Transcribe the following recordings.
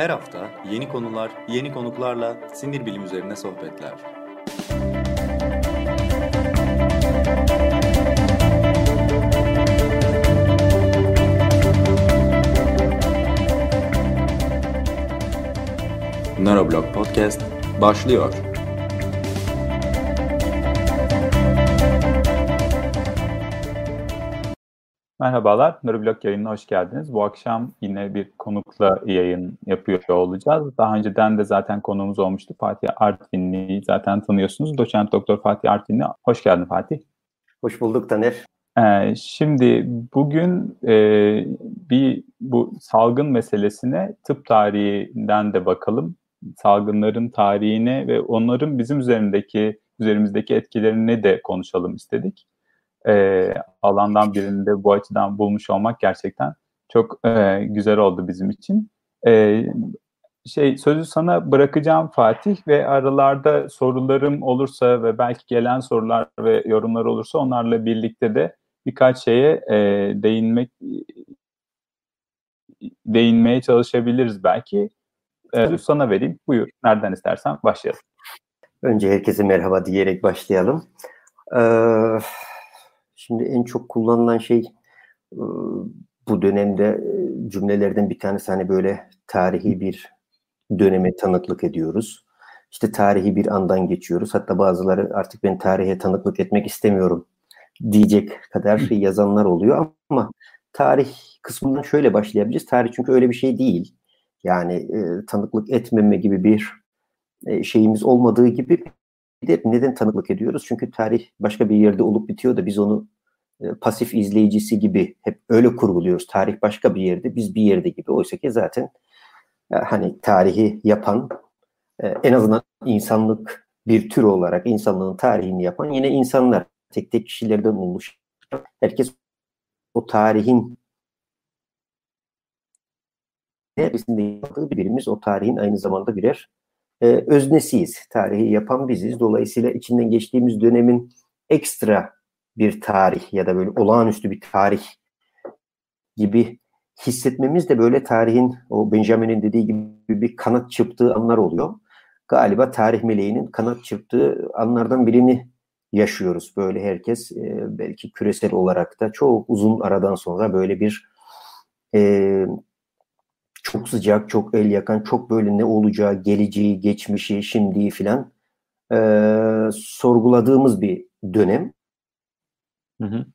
Her hafta yeni konular, yeni konuklarla sinir bilim üzerine sohbetler. Nöroblog Podcast başlıyor. Merhabalar, Nöroblog yayınına hoş geldiniz. Bu akşam yine bir konukla yayın yapıyor olacağız. Daha önceden de zaten konuğumuz olmuştu. Fatih Artvinli'yi zaten tanıyorsunuz. Doçent Doktor Fatih Artvinli. Hoş geldin Fatih. Hoş bulduk Taner. Ee, şimdi bugün e, bir bu salgın meselesine tıp tarihinden de bakalım. Salgınların tarihine ve onların bizim üzerindeki üzerimizdeki etkilerini de konuşalım istedik e, alandan birinde bu açıdan bulmuş olmak gerçekten çok e, güzel oldu bizim için. E, şey sözü sana bırakacağım Fatih ve aralarda sorularım olursa ve belki gelen sorular ve yorumlar olursa onlarla birlikte de birkaç şeye e, değinmek değinmeye çalışabiliriz belki. E, sana vereyim. Buyur. Nereden istersen başlayalım. Önce herkese merhaba diyerek başlayalım. Ee, Şimdi en çok kullanılan şey bu dönemde cümlelerden bir tanesi hani böyle tarihi bir döneme tanıklık ediyoruz. İşte tarihi bir andan geçiyoruz. Hatta bazıları artık ben tarihe tanıklık etmek istemiyorum diyecek kadar yazanlar oluyor ama tarih kısmından şöyle başlayabiliriz. Tarih çünkü öyle bir şey değil. Yani e, tanıklık etmeme gibi bir e, şeyimiz olmadığı gibi bir de neden tanıklık ediyoruz? Çünkü tarih başka bir yerde olup bitiyor da biz onu pasif izleyicisi gibi hep öyle kurguluyoruz. Tarih başka bir yerde, biz bir yerde gibi. Oysa ki zaten e, hani tarihi yapan e, en azından insanlık bir tür olarak insanlığın tarihini yapan yine insanlar. Tek tek kişilerden olmuş. Herkes o tarihin neresinde yaptığı birimiz o tarihin aynı zamanda birer e, öznesiyiz. Tarihi yapan biziz. Dolayısıyla içinden geçtiğimiz dönemin ekstra bir tarih ya da böyle olağanüstü bir tarih gibi hissetmemiz de böyle tarihin o Benjamin'in dediği gibi bir kanat çırptığı anlar oluyor. Galiba tarih meleğinin kanat çırptığı anlardan birini yaşıyoruz. Böyle herkes e, belki küresel olarak da çok uzun aradan sonra böyle bir e, çok sıcak, çok el yakan, çok böyle ne olacağı, geleceği, geçmişi, şimdiyi filan e, sorguladığımız bir dönem. Hı hı.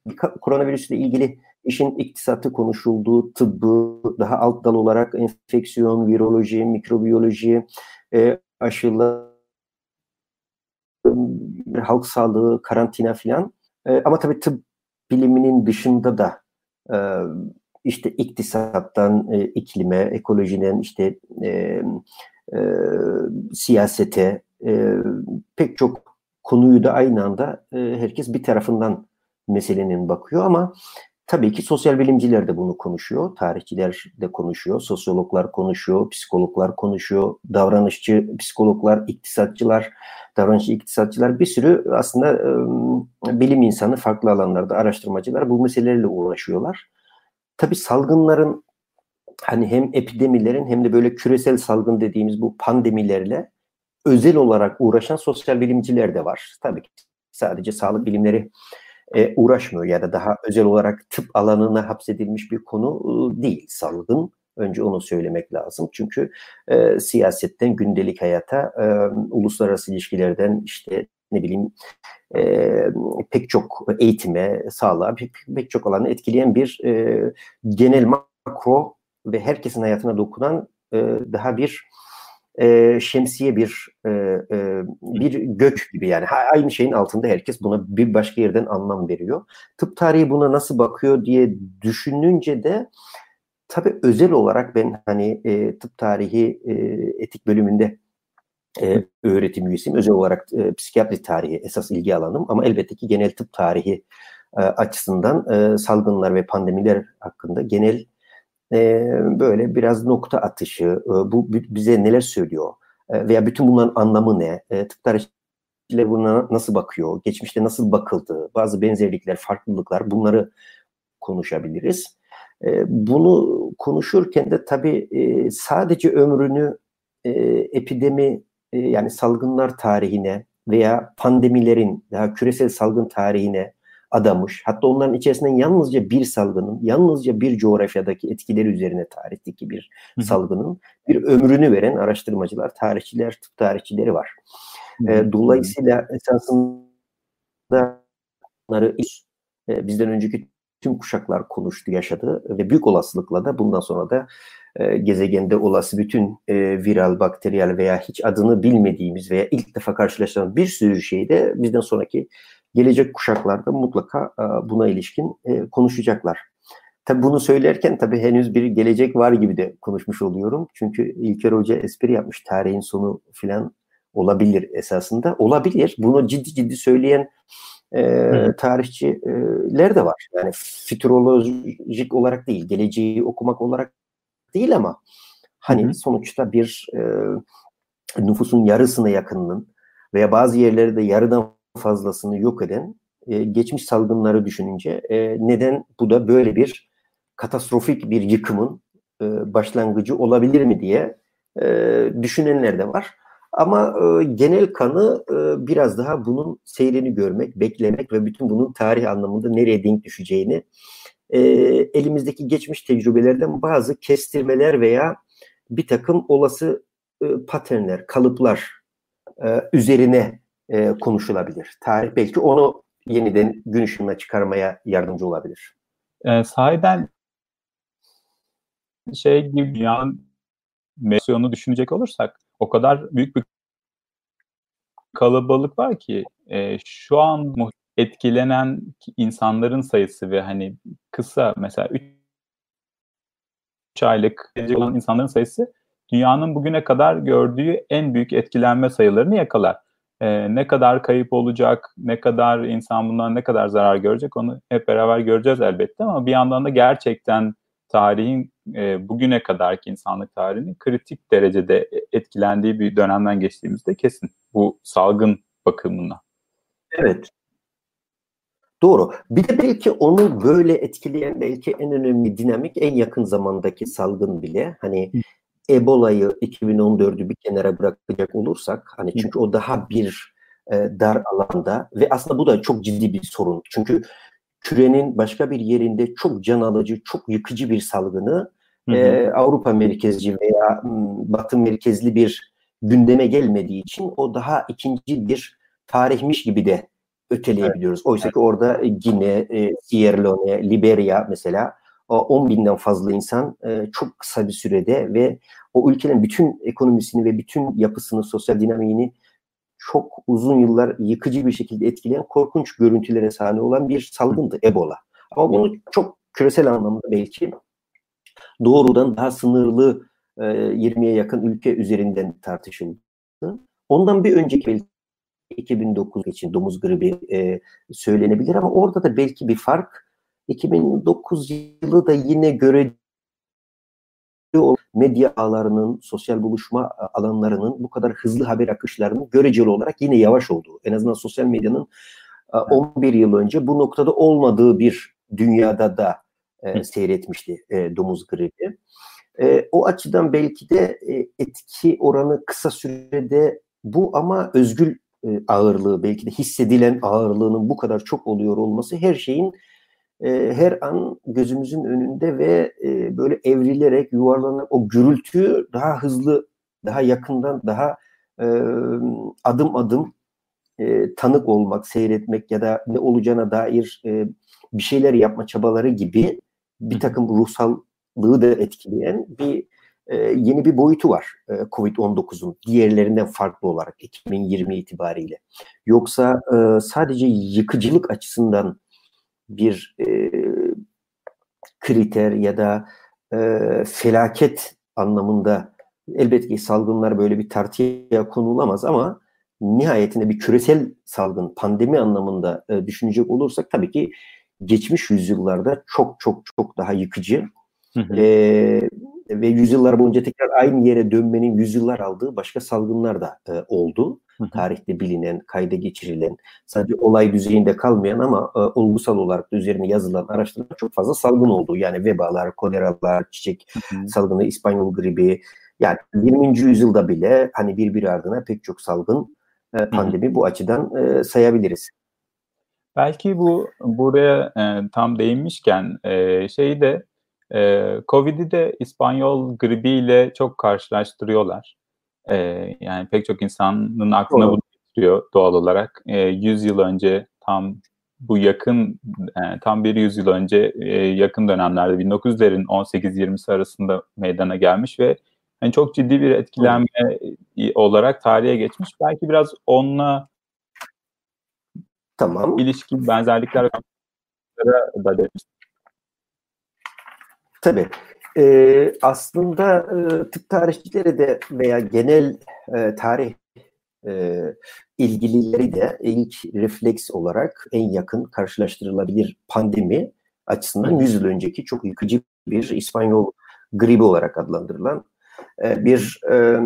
Koronavirüsle ilgili işin iktisatı konuşulduğu, tıbbı, daha alt dal olarak enfeksiyon, viroloji, mikrobiyoloji, e, aşılar, halk sağlığı, karantina filan. E, ama tabii tıp biliminin dışında da e, işte iktisattan e, iklime, ekolojiden işte e, e, siyasete e, pek çok konuyu da aynı anda e, herkes bir tarafından meselenin bakıyor ama tabii ki sosyal bilimciler de bunu konuşuyor, tarihçiler de konuşuyor, sosyologlar konuşuyor, psikologlar konuşuyor, davranışçı psikologlar, iktisatçılar, davranışçı iktisatçılar bir sürü aslında e, bilim insanı farklı alanlarda araştırmacılar bu meselelerle uğraşıyorlar. Tabii salgınların hani hem epidemilerin hem de böyle küresel salgın dediğimiz bu pandemilerle özel olarak uğraşan sosyal bilimciler de var. Tabii ki sadece sağlık bilimleri e, uğraşmıyor ya da daha özel olarak tıp alanına hapsedilmiş bir konu e, değil salgın. Önce onu söylemek lazım. Çünkü e, siyasetten gündelik hayata, e, uluslararası ilişkilerden işte ne bileyim e, pek çok eğitime, sağlığa, pek, pek çok alanı etkileyen bir e, genel makro ve herkesin hayatına dokunan e, daha bir e, şemsiye bir e, e, bir gök gibi yani aynı şeyin altında herkes buna bir başka yerden anlam veriyor. Tıp tarihi buna nasıl bakıyor diye düşününce de tabi özel olarak ben hani e, tıp tarihi e, etik bölümünde e, öğretim üyesiyim. Özel olarak e, psikiyatri tarihi esas ilgi alanım ama elbette ki genel tıp tarihi e, açısından e, salgınlar ve pandemiler hakkında genel böyle biraz nokta atışı, bu bize neler söylüyor? Veya bütün bunların anlamı ne, e, tıp tarihçileri buna nasıl bakıyor, geçmişte nasıl bakıldı, bazı benzerlikler, farklılıklar bunları konuşabiliriz. Bunu konuşurken de tabii e, sadece ömrünü epidemi yani salgınlar tarihine veya pandemilerin daha küresel salgın tarihine adamış. Hatta onların içerisinden yalnızca bir salgının, yalnızca bir coğrafyadaki etkileri üzerine tarihteki bir salgının bir ömrünü veren araştırmacılar, tarihçiler, tıp tarihçileri var. E, dolayısıyla esasında bunları e, bizden önceki tüm kuşaklar konuştu, yaşadı ve büyük olasılıkla da bundan sonra da e, gezegende olası bütün e, viral, bakteriyel veya hiç adını bilmediğimiz veya ilk defa karşılaştığımız bir sürü şeyi de bizden sonraki gelecek kuşaklarda mutlaka e, buna ilişkin e, konuşacaklar. Tabi bunu söylerken tabi henüz bir gelecek var gibi de konuşmuş oluyorum. Çünkü İlker Hoca espri yapmış tarihin sonu filan olabilir esasında. Olabilir. Bunu ciddi ciddi söyleyen e, tarihçiler de var. Yani futurolojik olarak değil, geleceği okumak olarak değil ama hani hı. sonuçta bir e, nüfusun yarısına yakınının veya bazı yerlerde yarıdan fazlasını yok eden e, geçmiş salgınları düşününce e, neden bu da böyle bir katastrofik bir yıkımın e, başlangıcı olabilir mi diye e, düşünenler de var. Ama e, genel kanı e, biraz daha bunun seyrini görmek, beklemek ve bütün bunun tarih anlamında nereye denk düşeceğini e, elimizdeki geçmiş tecrübelerden bazı kestirmeler veya bir takım olası e, paternler, kalıplar e, üzerine e, konuşulabilir. Tarih belki onu yeniden gün ışığına çıkarmaya yardımcı olabilir. E, sahiden şey gibi dünyanın misyonu düşünecek olursak o kadar büyük bir kalabalık var ki e, şu an etkilenen insanların sayısı ve hani kısa mesela 3 aylık olan insanların sayısı dünyanın bugüne kadar gördüğü en büyük etkilenme sayılarını yakalar. Ee, ne kadar kayıp olacak, ne kadar insan bundan ne kadar zarar görecek onu hep beraber göreceğiz elbette ama bir yandan da gerçekten tarihin e, bugüne kadarki insanlık tarihinin kritik derecede etkilendiği bir dönemden geçtiğimizde kesin bu salgın bakımına. Evet. Doğru. Bir de belki onu böyle etkileyen belki en önemli dinamik en yakın zamandaki salgın bile. Hani Ebola'yı 2014'ü bir kenara bırakacak olursak hani çünkü o daha bir e, dar alanda ve aslında bu da çok ciddi bir sorun. Çünkü kürenin başka bir yerinde çok can alıcı, çok yıkıcı bir salgını E, Avrupa merkezci veya Batı merkezli bir gündeme gelmediği için o daha ikinci bir tarihmiş gibi de öteleyebiliyoruz. Oysa ki orada Gine, e, Sierra Leone, Liberia mesela 10 binden fazla insan e, çok kısa bir sürede ve o ülkenin bütün ekonomisini ve bütün yapısını, sosyal dinamiğini çok uzun yıllar yıkıcı bir şekilde etkileyen korkunç görüntülere sahne olan bir salgındı Ebola. Ama bunu çok küresel anlamda belki doğrudan daha sınırlı e, 20'ye yakın ülke üzerinden tartışıldı. Ondan bir önceki belki 2009 için domuz gribi e, söylenebilir ama orada da belki bir fark 2009 yılı da yine göre medya ağlarının, sosyal buluşma alanlarının bu kadar hızlı haber akışlarının göreceli olarak yine yavaş olduğu. En azından sosyal medyanın 11 yıl önce bu noktada olmadığı bir dünyada da e, seyretmişti e, domuz gribi. E, o açıdan belki de e, etki oranı kısa sürede bu ama özgül e, ağırlığı belki de hissedilen ağırlığının bu kadar çok oluyor olması her şeyin e, her an gözümüzün önünde ve e, böyle evrilerek yuvarlanarak o gürültüyü daha hızlı daha yakından daha e, adım adım e, tanık olmak, seyretmek ya da ne olacağına dair e, bir şeyler yapma çabaları gibi bir takım ruhsallığı da etkileyen bir e, yeni bir boyutu var e, Covid-19'un diğerlerinden farklı olarak 2020 itibariyle. Yoksa e, sadece yıkıcılık açısından bir e, kriter ya da e, felaket anlamında elbette ki salgınlar böyle bir tartıya konulamaz ama nihayetinde bir küresel salgın, pandemi anlamında e, düşünecek olursak tabii ki geçmiş yüzyıllarda çok çok çok daha yıkıcı hı hı. E, ve yüzyıllar boyunca tekrar aynı yere dönmenin yüzyıllar aldığı başka salgınlar da e, oldu. Tarihte bilinen, kayda geçirilen, sadece olay düzeyinde kalmayan ama e, olgusal olarak da üzerine yazılan araştırmalar çok fazla salgın oldu. Yani vebalar, koleralar, çiçek salgını, İspanyol gribi. Yani 20. yüzyılda bile hani birbiri ardına pek çok salgın e, pandemi bu açıdan e, sayabiliriz. Belki bu buraya e, tam değinmişken e, şeyi de e, Covid'i de İspanyol gribiyle çok karşılaştırıyorlar. E, yani pek çok insanın aklına bunu getiriyor doğal olarak. E, 100 yıl önce tam bu yakın e, tam bir yüzyıl önce e, yakın dönemlerde 1900'lerin 18-20'si arasında meydana gelmiş ve yani çok ciddi bir etkilenme evet. olarak tarihe geçmiş. Belki biraz onunla Tamam. İlişki, benzerlikler da demiş. Tabii. Ee, aslında e, tıp tarihçileri de veya genel e, tarih e, ilgilileri de ilk refleks olarak en yakın karşılaştırılabilir pandemi açısından 100 yıl önceki çok yıkıcı bir İspanyol gribi olarak adlandırılan e, bir e,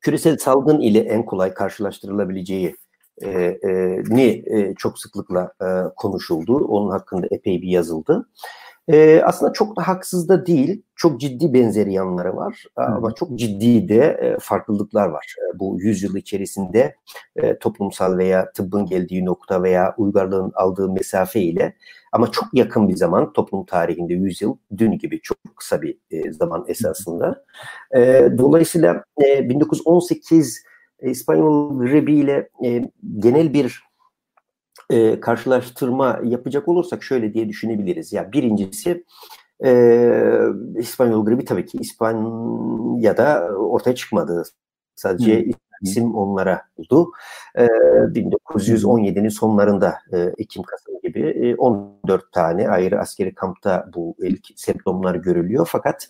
küresel salgın ile en kolay karşılaştırılabileceği e, e, ni e, çok sıklıkla e, konuşuldu. Onun hakkında epey bir yazıldı. E, aslında çok da haksız da değil. Çok ciddi benzeri yanları var. Hı. Ama çok ciddi de e, farklılıklar var. E, bu yüzyıl içerisinde e, toplumsal veya tıbbın geldiği nokta veya uygarlığın aldığı mesafe ile ama çok yakın bir zaman toplum tarihinde yüzyıl dün gibi çok kısa bir e, zaman esasında. E, dolayısıyla e, 1918 İspanyol gribi ile e, genel bir e, karşılaştırma yapacak olursak şöyle diye düşünebiliriz. Ya yani birincisi e, İspanyol gribi tabii ki İspanya'da ortaya çıkmadı. Sadece hmm. isim onlara oldu. E, 1917'nin sonlarında e, Ekim-Kasım gibi e, 14 tane ayrı askeri kampta bu ilk semptomlar görülüyor. Fakat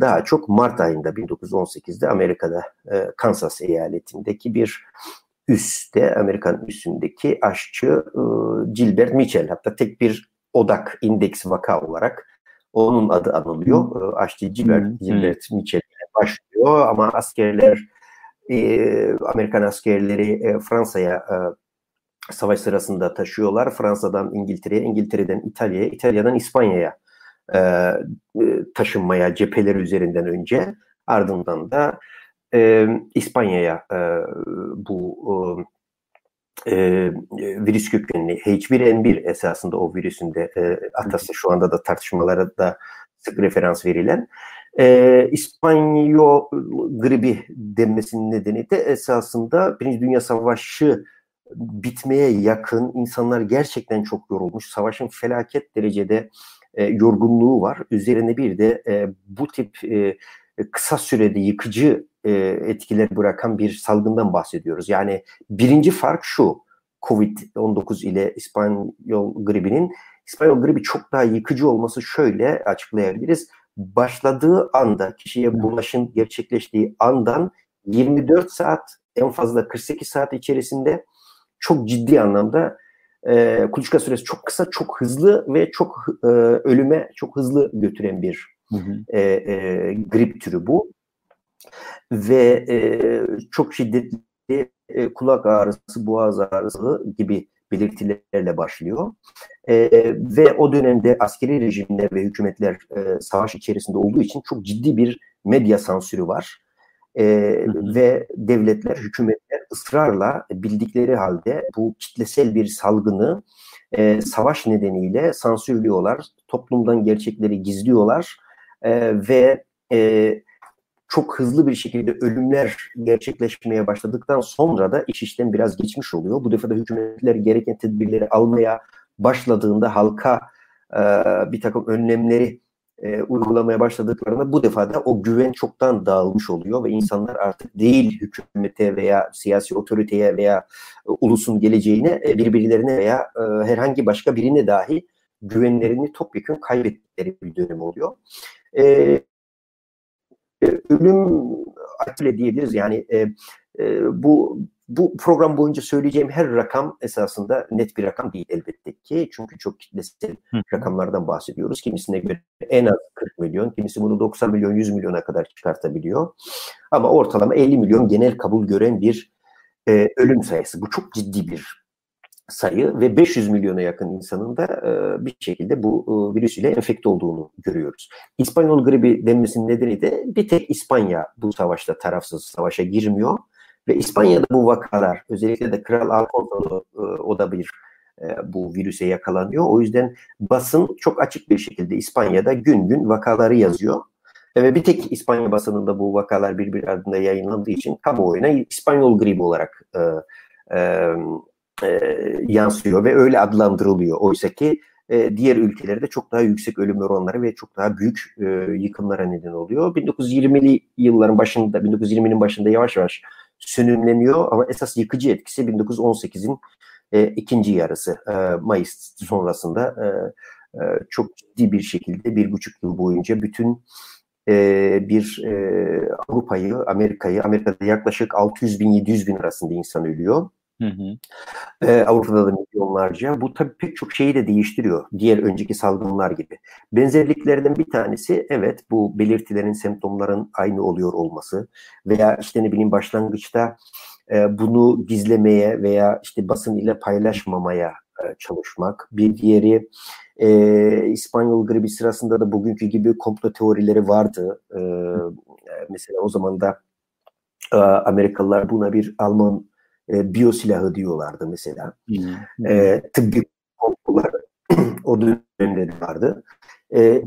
daha çok Mart ayında 1918'de Amerika'da e, Kansas eyaletindeki bir üstte Amerikan üstündeki aşçı e, Gilbert Mitchell hatta tek bir odak indeks vaka olarak onun adı anılıyor. E, aşçı Gilbert, hmm. Gilbert Mitchell başlıyor ama askerler e, Amerikan askerleri e, Fransa'ya e, savaş sırasında taşıyorlar. Fransa'dan İngiltere'ye, İngiltere'den İtalya'ya, İtalya'dan İspanya'ya e, taşınmaya cepheler üzerinden önce ardından da e, İspanya'ya e, bu e, virüs kökenli H1N1 esasında o virüsün de e, atası şu anda da tartışmalara da sık referans verilen e, İspanyol gribi denmesinin nedeni de esasında Birinci Dünya Savaşı bitmeye yakın insanlar gerçekten çok yorulmuş. Savaşın felaket derecede e, yorgunluğu var. Üzerine bir de e, bu tip e, kısa sürede yıkıcı e, etkiler bırakan bir salgından bahsediyoruz. Yani birinci fark şu, Covid-19 ile İspanyol gribinin İspanyol gribi çok daha yıkıcı olması şöyle açıklayabiliriz. Başladığı anda kişiye bulaşın gerçekleştiği andan 24 saat en fazla 48 saat içerisinde çok ciddi anlamda e, kuluçka süresi çok kısa, çok hızlı ve çok e, ölüme çok hızlı götüren bir hı hı. E, e, grip türü bu. Ve e, çok şiddetli e, kulak ağrısı, boğaz ağrısı gibi belirtilerle başlıyor. E, ve o dönemde askeri rejimler ve hükümetler e, savaş içerisinde olduğu için çok ciddi bir medya sansürü var. E, ve devletler, hükümetler ısrarla bildikleri halde bu kitlesel bir salgını e, savaş nedeniyle sansürlüyorlar. Toplumdan gerçekleri gizliyorlar e, ve e, çok hızlı bir şekilde ölümler gerçekleşmeye başladıktan sonra da iş işten biraz geçmiş oluyor. Bu defa da hükümetler gereken tedbirleri almaya başladığında halka e, bir takım önlemleri e, uygulamaya başladıklarında bu defa da o güven çoktan dağılmış oluyor ve insanlar artık değil hükümete veya siyasi otoriteye veya e, ulusun geleceğine e, birbirlerine veya e, herhangi başka birine dahi güvenlerini topyekun kaybettikleri bir dönem oluyor. E, ölüm öyle diyebiliriz yani e, e, bu bu program boyunca söyleyeceğim her rakam esasında net bir rakam değil elbette ki. Çünkü çok kitlesel rakamlardan bahsediyoruz. Kimisine göre en az 40 milyon, kimisi bunu 90 milyon, 100 milyona kadar çıkartabiliyor. Ama ortalama 50 milyon genel kabul gören bir e, ölüm sayısı. Bu çok ciddi bir sayı ve 500 milyona yakın insanın da e, bir şekilde bu e, virüs ile enfekte olduğunu görüyoruz. İspanyol gribi denmesinin nedeni de bir tek İspanya bu savaşta tarafsız savaşa girmiyor ve İspanya'da bu vakalar özellikle de Kral Alfonso e, o da bir bu virüse yakalanıyor. O yüzden basın çok açık bir şekilde İspanya'da gün gün vakaları yazıyor. Ve bir tek İspanya basınında bu vakalar birbir ardında yayınlandığı için kamuoyuna İspanyol gribi olarak e, e, e, yansıyor ve öyle adlandırılıyor. Oysa ki e, diğer ülkelerde çok daha yüksek ölüm oranları ve çok daha büyük e, yıkımlara neden oluyor. 1920'li yılların başında, 1920'nin başında yavaş yavaş sönümleniyor ama esas yıkıcı etkisi 1918'in e, ikinci yarısı e, Mayıs sonrasında e, e, çok ciddi bir şekilde bir buçuk yıl boyunca bütün e, bir e, Avrupa'yı, Amerika'yı, Amerika'da yaklaşık 600 bin 700 bin arasında insan ölüyor. Hı hı. Ee, Avrupa'da da milyonlarca. Bu tabii pek çok şeyi de değiştiriyor. Diğer önceki salgınlar gibi. Benzerliklerden bir tanesi evet bu belirtilerin, semptomların aynı oluyor olması veya işte ne bileyim başlangıçta e, bunu gizlemeye veya işte basın ile paylaşmamaya e, çalışmak. Bir diğeri e, İspanyol gribi sırasında da bugünkü gibi komplo teorileri vardı. E, mesela o zaman da e, Amerikalılar buna bir Alman e, biyosilahı diyorlardı mesela. Hmm. E, tıbbi komplolar o dönemde de vardı. E,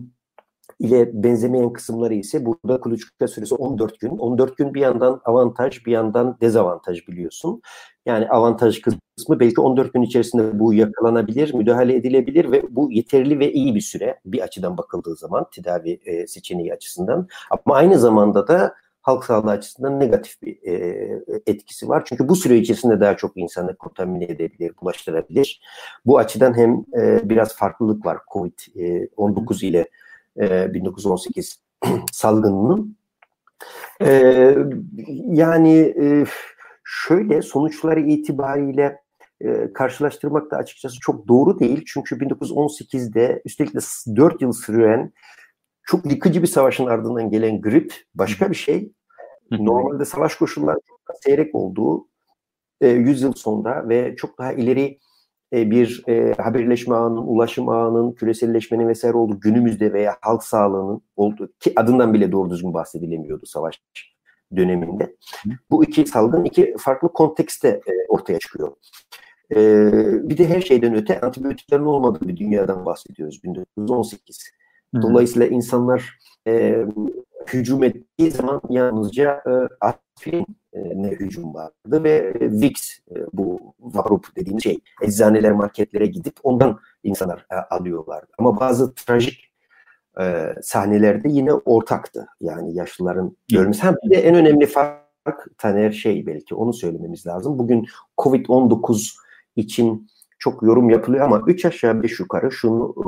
ile benzemeyen kısımları ise burada kuluçka süresi 14 gün. 14 gün bir yandan avantaj bir yandan dezavantaj biliyorsun. Yani avantaj kısmı belki 14 gün içerisinde bu yakalanabilir, müdahale edilebilir ve bu yeterli ve iyi bir süre bir açıdan bakıldığı zaman tedavi e, seçeneği açısından. Ama aynı zamanda da halk sağlığı açısından negatif bir e, etkisi var. Çünkü bu süre içerisinde daha çok insanı kontamine edebilir, bulaştırabilir. Bu açıdan hem e, biraz farklılık var COVID-19 e, ile e, 1918 salgınının. E, yani e, şöyle sonuçları itibariyle e, karşılaştırmak da açıkçası çok doğru değil. Çünkü 1918'de üstelik de 4 yıl süren çok yıkıcı bir savaşın ardından gelen grip başka bir şey. Normalde savaş koşulları çok daha seyrek olduğu e, 100 yıl sonra ve çok daha ileri e, bir e, haberleşme ağının, ulaşım ağının, küreselleşmenin vesaire olduğu günümüzde veya halk sağlığının olduğu ki adından bile doğru düzgün bahsedilemiyordu savaş döneminde. Bu iki salgın iki farklı kontekste e, ortaya çıkıyor. E, bir de her şeyden öte antibiyotiklerin olmadığı bir dünyadan bahsediyoruz 1918. Dolayısıyla insanlar e, hücum ettiği zaman yalnızca e, aspirin e, ne hücum vardı ve Vicks e, bu varup dediğimiz şey eczaneler marketlere gidip ondan insanlar e, alıyorlardı. Ama bazı trajik e, sahnelerde yine ortaktı. Yani yaşlıların görmesi. Hem de en önemli fark Taner şey belki onu söylememiz lazım. Bugün Covid-19 için çok yorum yapılıyor ama 3 aşağı 5 yukarı şunu e,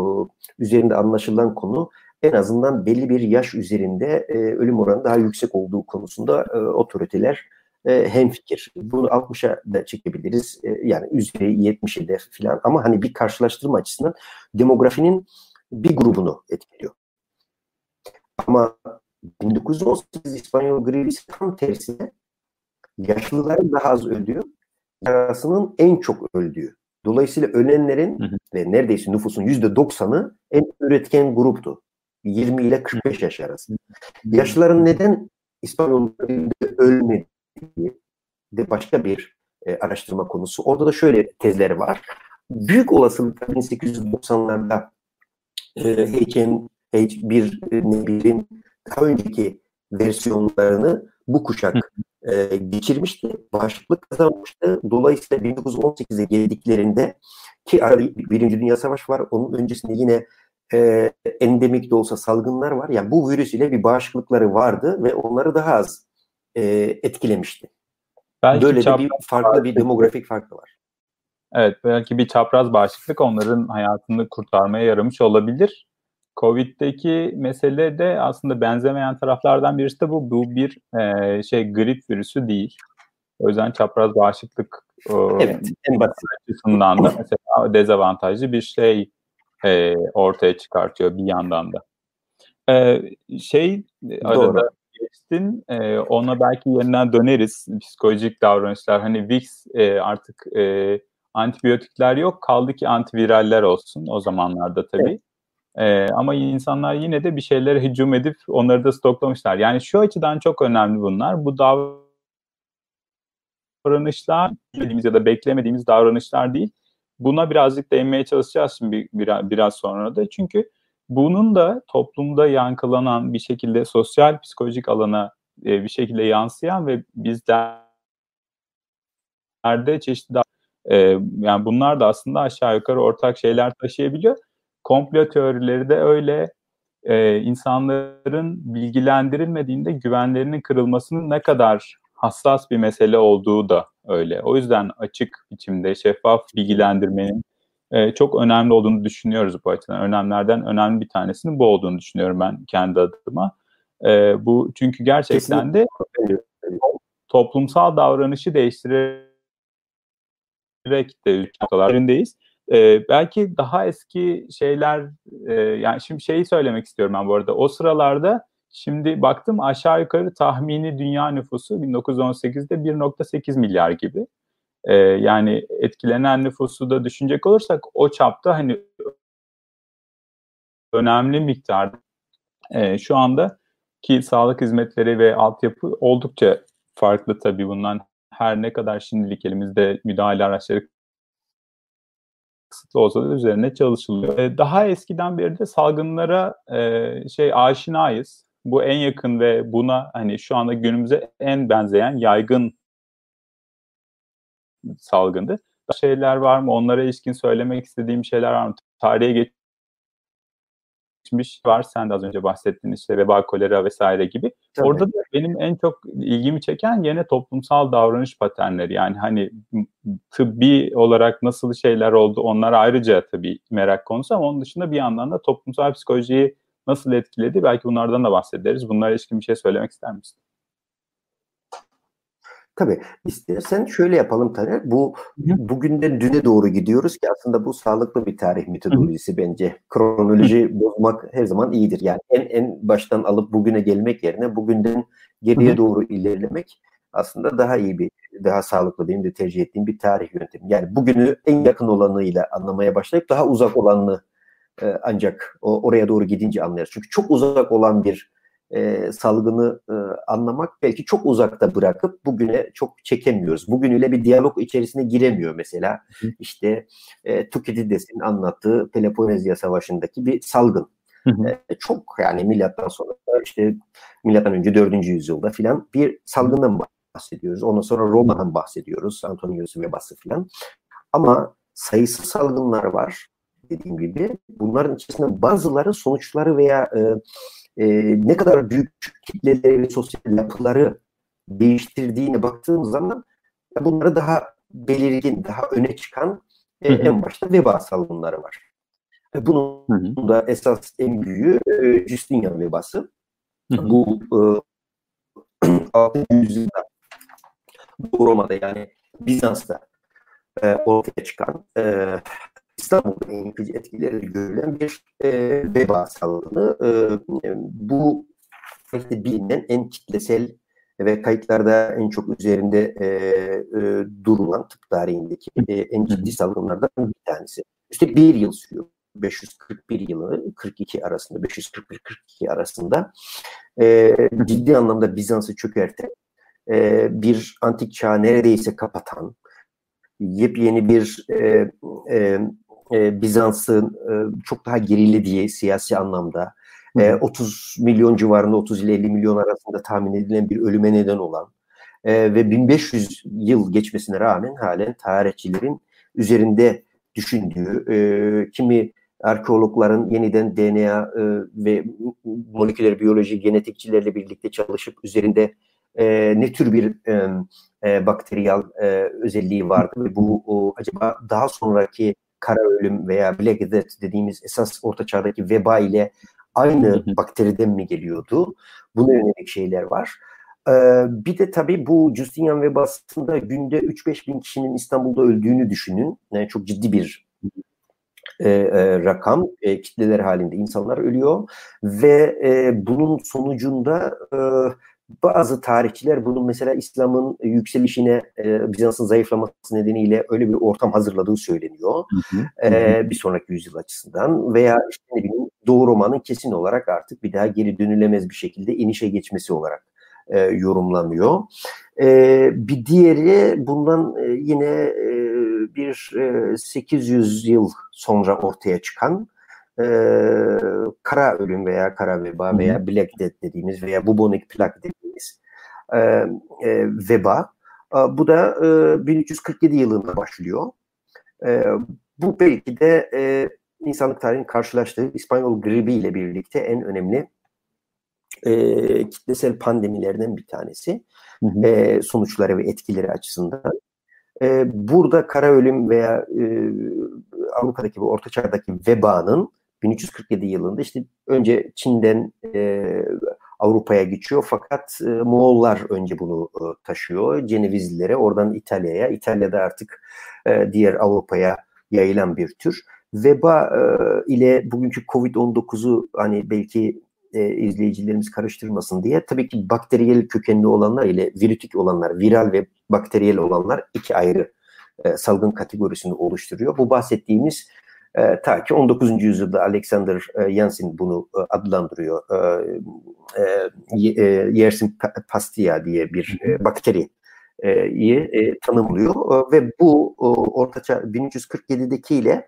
üzerinde anlaşılan konu en azından belli bir yaş üzerinde e, ölüm oranı daha yüksek olduğu konusunda e, otoriteler e, hemfikir. Bunu 60'a da çekebiliriz. E, yani üzeri 70'e de filan ama hani bir karşılaştırma açısından demografinin bir grubunu etkiliyor. Ama 1918 İspanyol gribisi tam tersine yaşlıların daha az öldüğü, yarasının en çok öldüğü. Dolayısıyla ölenlerin hı hı. ve neredeyse nüfusun yüzde doksanı en üretken gruptu. 20 ile 45 yaş arası. Yaşlıların neden İspanyolların ölmediği de başka bir e, araştırma konusu. Orada da şöyle tezler var. Büyük olasılıkla 1890'larda e, H1N1'in daha önceki versiyonlarını bu kuşak e, geçirmişti. Bağışıklık kazanmıştı. Dolayısıyla 1918'e geldiklerinde ki Birinci Dünya Savaşı var. Onun öncesinde yine e, endemik de olsa salgınlar var. Yani bu virüs ile bir bağışıklıkları vardı ve onları daha az e, etkilemişti. Belki Böyle de bir farklı bir demografik farkı var. Evet, belki bir çapraz bağışıklık onların hayatını kurtarmaya yaramış olabilir. Covid'deki mesele de aslında benzemeyen taraflardan birisi de bu. Bu bir e, şey grip virüsü değil. O yüzden çapraz bağışıklık evet, en basit. açısından da mesela dezavantajlı bir şey e, ortaya çıkartıyor bir yandan da. E, şey Doğru. arada geçtin, e, ona belki yeniden döneriz. Psikolojik davranışlar, hani VIX e, artık e, antibiyotikler yok, kaldı ki antiviraller olsun o zamanlarda tabii. Evet. Ee, ama insanlar yine de bir şeylere hücum edip onları da stoklamışlar. Yani şu açıdan çok önemli bunlar. Bu davranışlar dediğimiz ya da beklemediğimiz davranışlar değil. Buna birazcık değinmeye çalışacağız şimdi bir, biraz sonra da. Çünkü bunun da toplumda yankılanan bir şekilde sosyal psikolojik alana e, bir şekilde yansıyan ve bizlerde çeşitli e, yani bunlar da aslında aşağı yukarı ortak şeyler taşıyabiliyor komplo teorileri de öyle e, insanların bilgilendirilmediğinde güvenlerinin kırılmasının ne kadar hassas bir mesele olduğu da öyle. O yüzden açık biçimde şeffaf bilgilendirmenin e, çok önemli olduğunu düşünüyoruz bu açıdan. Önemlerden önemli bir tanesinin bu olduğunu düşünüyorum ben kendi adıma. E, bu çünkü gerçekten de toplumsal davranışı değiştirerek de noktalarındayız e, belki daha eski şeyler, e, yani şimdi şeyi söylemek istiyorum ben bu arada. O sıralarda şimdi baktım aşağı yukarı tahmini dünya nüfusu 1918'de 1.8 milyar gibi. E, yani etkilenen nüfusu da düşünecek olursak o çapta hani önemli miktarda e, şu anda ki sağlık hizmetleri ve altyapı oldukça farklı tabii bundan her ne kadar şimdilik elimizde müdahale araçları kısıtlı olsa da üzerine çalışılıyor. E, daha eskiden beri de salgınlara e, şey aşinayız. Bu en yakın ve buna hani şu anda günümüze en benzeyen yaygın salgındı. Şeyler var mı? Onlara ilişkin söylemek istediğim şeyler var mı? Tarihe geçmiş var. Sen de az önce bahsettiğin işte veba, kolera vesaire gibi. Tabii. Orada da benim en çok ilgimi çeken yine toplumsal davranış paternleri. Yani hani tıbbi olarak nasıl şeyler oldu onlar ayrıca tabii merak konusu ama onun dışında bir yandan da toplumsal psikolojiyi nasıl etkiledi belki bunlardan da bahsederiz. Bunlara ilişkin bir şey söylemek ister misin? Tabii istersen şöyle yapalım Taner. Bu bugünden düne doğru gidiyoruz ki aslında bu sağlıklı bir tarih metodolojisi bence. Kronoloji bozmak her zaman iyidir. Yani en en baştan alıp bugüne gelmek yerine bugünden geriye doğru ilerlemek aslında daha iyi bir, daha sağlıklı benim de tercih ettiğim bir tarih yöntemi. Yani bugünü en yakın olanıyla anlamaya başlayıp daha uzak olanını e, ancak o, oraya doğru gidince anlarız. Çünkü çok uzak olan bir e, salgını e, anlamak belki çok uzakta bırakıp bugüne çok çekemiyoruz. Bugünüyle bir diyalog içerisine giremiyor mesela. Hı. İşte e, Tukidides'in anlattığı Peloponezya Savaşı'ndaki bir salgın. Hı hı. E, çok yani milattan sonra işte milattan önce 4. yüzyılda filan bir salgından bahsediyoruz. Ondan sonra Roma'dan bahsediyoruz. Antonius Vebası filan. Ama sayısız salgınlar var dediğim gibi. Bunların içerisinde bazıları sonuçları veya e, e, ne kadar büyük kitleleri ve sosyal yapıları değiştirdiğine baktığımız zaman bunları daha belirgin, daha öne çıkan e, en başta veba salgınları var. E, bunun hı hı. da esas en büyüğü e, Justinian vebası. Hı hı. Bu e, 6. yüzyılda Roma'da yani Bizans'ta e, ortaya çıkan e, İstanbul'da en yıkıcı etkileri görülen bir e, veba salgını. E, bu bilinen en kitlesel ve kayıtlarda en çok üzerinde e, e, durulan tıp tarihindeki e, en ciddi salgınlardan bir tanesi. İşte bir yıl sürüyor. 541 yılı 42 arasında 541-42 arasında e, ciddi anlamda Bizans'ı çökerten e, bir antik çağ neredeyse kapatan yepyeni bir e, e, e, Bizans'ın e, çok daha gerilediği siyasi anlamda e, 30 milyon civarında 30 ile 50 milyon arasında tahmin edilen bir ölüme neden olan e, ve 1500 yıl geçmesine rağmen halen tarihçilerin üzerinde düşündüğü e, kimi arkeologların yeniden DNA e, ve moleküler biyoloji genetikçilerle birlikte çalışıp üzerinde e, ne tür bir e, e, bakteriyal e, özelliği vardı ve bu o, acaba daha sonraki kara ölüm veya Black Death dediğimiz esas orta çağdaki veba ile aynı bakteriden mi geliyordu? Buna yönelik şeyler var. Ee, bir de tabii bu Justinian vebasında günde 3-5 bin kişinin İstanbul'da öldüğünü düşünün. Yani çok ciddi bir e, e, rakam. E, kitleler halinde insanlar ölüyor ve e, bunun sonucunda e, bazı tarihçiler bunun mesela İslam'ın yükselişine, e, Bizans'ın zayıflaması nedeniyle öyle bir ortam hazırladığı söyleniyor. Hı hı. E, bir sonraki yüzyıl açısından veya işte ne bileyim Doğu Roma'nın kesin olarak artık bir daha geri dönülemez bir şekilde inişe geçmesi olarak e, yorumlanıyor. E, bir diğeri bundan e, yine e, bir e, 800 yıl sonra ortaya çıkan e, kara ölüm veya kara veba veya Black Death dediğimiz veya bubonic plague dediğimiz e, e, veba. E, bu da e, 1347 yılında başlıyor. E, bu belki de e, insanlık tarihinin karşılaştığı İspanyol gribi ile birlikte en önemli e, kitlesel pandemilerden bir tanesi. Hı hı. E, sonuçları ve etkileri açısından. E, burada kara ölüm veya e, Avrupa'daki bu Orta Çağ'daki vebanın 1347 yılında işte önce Çin'den e, Avrupa'ya geçiyor fakat e, Moğollar önce bunu e, taşıyor. Cenevizlilere oradan İtalya'ya, İtalya'da artık e, diğer Avrupa'ya yayılan bir tür. Veba e, ile bugünkü Covid-19'u hani belki e, izleyicilerimiz karıştırmasın diye tabii ki bakteriyel kökenli olanlar ile virütik olanlar, viral ve bakteriyel olanlar iki ayrı e, salgın kategorisini oluşturuyor. Bu bahsettiğimiz e, ta ki 19. yüzyılda Alexander e, Janssen bunu e, adlandırıyor. E, e, e Yersin pastia diye bir e, bakteri e, tanımlıyor e, ve bu ortaçağ 1347'deki ile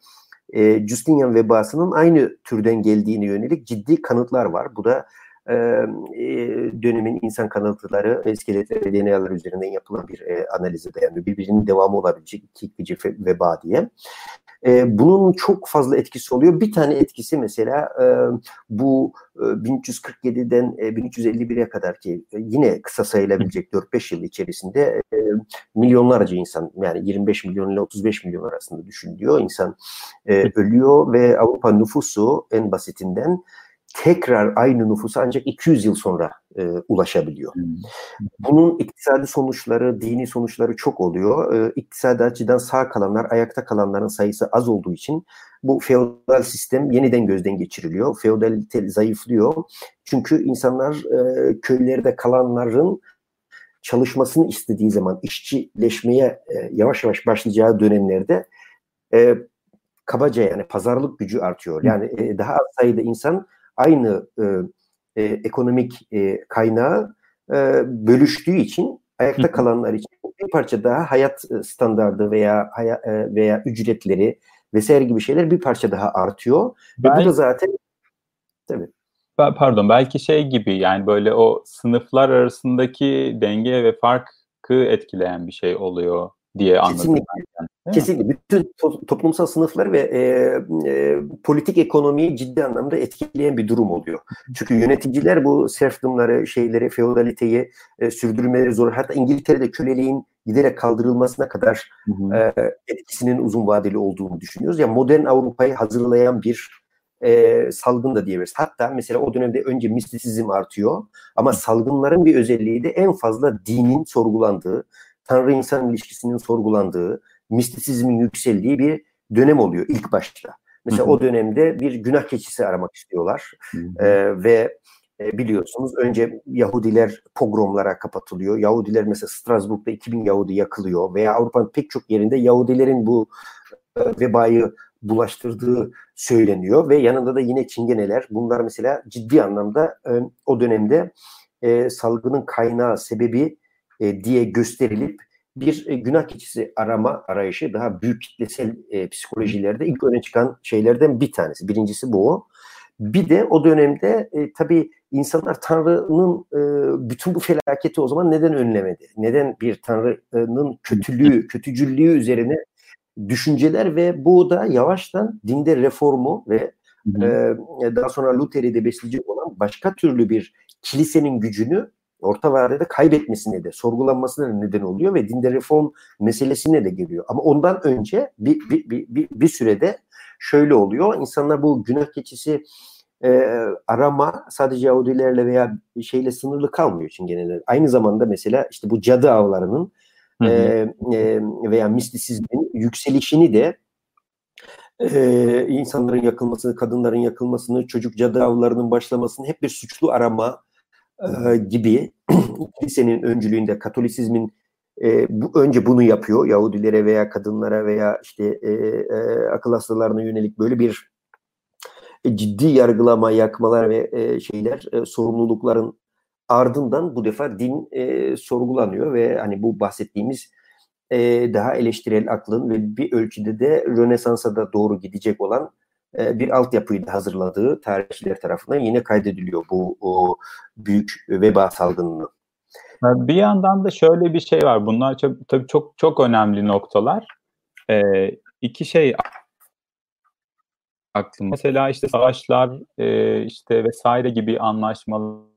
e, Justinian vebasının aynı türden geldiğini yönelik ciddi kanıtlar var. Bu da e, dönemin insan kanıtları, iskelet ve DNA'lar üzerinden yapılan bir e, analize dayanıyor. Birbirinin devamı olabilecek iki ikinci veba diye. E, bunun çok fazla etkisi oluyor. Bir tane etkisi mesela e, bu e, 1347'den e, 1351'e kadar ki e, yine kısa sayılabilecek 4-5 yıl içerisinde e, milyonlarca insan yani 25 milyon ile 35 milyon arasında düşünülüyor. insan e, ölüyor ve Avrupa nüfusu en basitinden tekrar aynı nüfusa ancak 200 yıl sonra e, ulaşabiliyor. Bunun iktisadi sonuçları, dini sonuçları çok oluyor. E, iktisadi açıdan sağ kalanlar, ayakta kalanların sayısı az olduğu için bu feodal sistem yeniden gözden geçiriliyor. Feodalite zayıflıyor. Çünkü insanlar e, köylerde kalanların çalışmasını istediği zaman işçileşmeye e, yavaş yavaş başlayacağı dönemlerde e, kabaca yani pazarlık gücü artıyor. Yani e, daha az sayıda insan aynı e, e, ekonomik e, kaynağı e, bölüştüğü için ayakta kalanlar için bir parça daha hayat e, standardı veya haya, e, veya ücretleri vesaire gibi şeyler bir parça daha artıyor. Ben, Ve bu da zaten tabii. Pardon belki şey gibi yani böyle o sınıflar arasındaki denge ve farkı etkileyen bir şey oluyor diye anladım. Kesinlikle. Yani, Kesinlikle. Bütün to- toplumsal sınıfları ve e, e, politik ekonomiyi ciddi anlamda etkileyen bir durum oluyor. Çünkü yöneticiler bu serfdımları, şeyleri, feodaliteyi e, sürdürmeleri zor. Hatta İngiltere'de köleliğin giderek kaldırılmasına kadar E, etkisinin uzun vadeli olduğunu düşünüyoruz. Ya yani modern Avrupa'yı hazırlayan bir e, salgın da diyebiliriz. Hatta mesela o dönemde önce mistisizm artıyor ama salgınların bir özelliği de en fazla dinin sorgulandığı, Tanrı insan ilişkisinin sorgulandığı, mistisizmin yükseldiği bir dönem oluyor ilk başta. Mesela o dönemde bir günah keçisi aramak istiyorlar ee, ve e, biliyorsunuz önce Yahudiler pogromlara kapatılıyor. Yahudiler mesela Strasbourg'da 2000 Yahudi yakılıyor veya Avrupa'nın pek çok yerinde Yahudilerin bu e, vebayı bulaştırdığı söyleniyor ve yanında da yine çingeneler. Bunlar mesela ciddi anlamda e, o dönemde e, salgının kaynağı, sebebi e, diye gösterilip bir e, günah keçisi arama arayışı daha büyük kitlesel e, psikolojilerde ilk öne çıkan şeylerden bir tanesi. Birincisi bu. Bir de o dönemde e, tabii insanlar Tanrı'nın e, bütün bu felaketi o zaman neden önlemedi? Neden bir Tanrı'nın kötülüğü, kötücüllüğü üzerine düşünceler ve bu da yavaştan dinde reformu ve e, daha sonra Luther'i de besleyecek olan başka türlü bir kilisenin gücünü orta vadede kaybetmesine de sorgulanmasına da neden oluyor ve dinde reform meselesine de geliyor. Ama ondan önce bir, bir, bir, bir, bir sürede şöyle oluyor. İnsanlar bu günah keçisi e, arama sadece Yahudilerle veya şeyle sınırlı kalmıyor Çingeneler. Aynı zamanda mesela işte bu cadı avlarının e, e, veya mistisizmin yükselişini de e, insanların yakılmasını, kadınların yakılmasını, çocuk cadı avlarının başlamasını hep bir suçlu arama e, gibi. Kilisenin öncülüğünde Katolisizmin e, bu önce bunu yapıyor. Yahudilere veya kadınlara veya işte e, e, akıl hastalarına yönelik böyle bir e, ciddi yargılama, yakmalar ve e, şeyler e, sorumlulukların ardından bu defa din e, sorgulanıyor ve hani bu bahsettiğimiz e, daha eleştirel aklın ve bir ölçüde de Rönesans'a da doğru gidecek olan bir altyapıyı da hazırladığı tarihçiler tarafından yine kaydediliyor bu büyük veba salgınını. Bir yandan da şöyle bir şey var. Bunlar çok, tabii çok çok önemli noktalar. Ee, iki şey aklım. Mesela işte savaşlar e, işte vesaire gibi anlaşmalar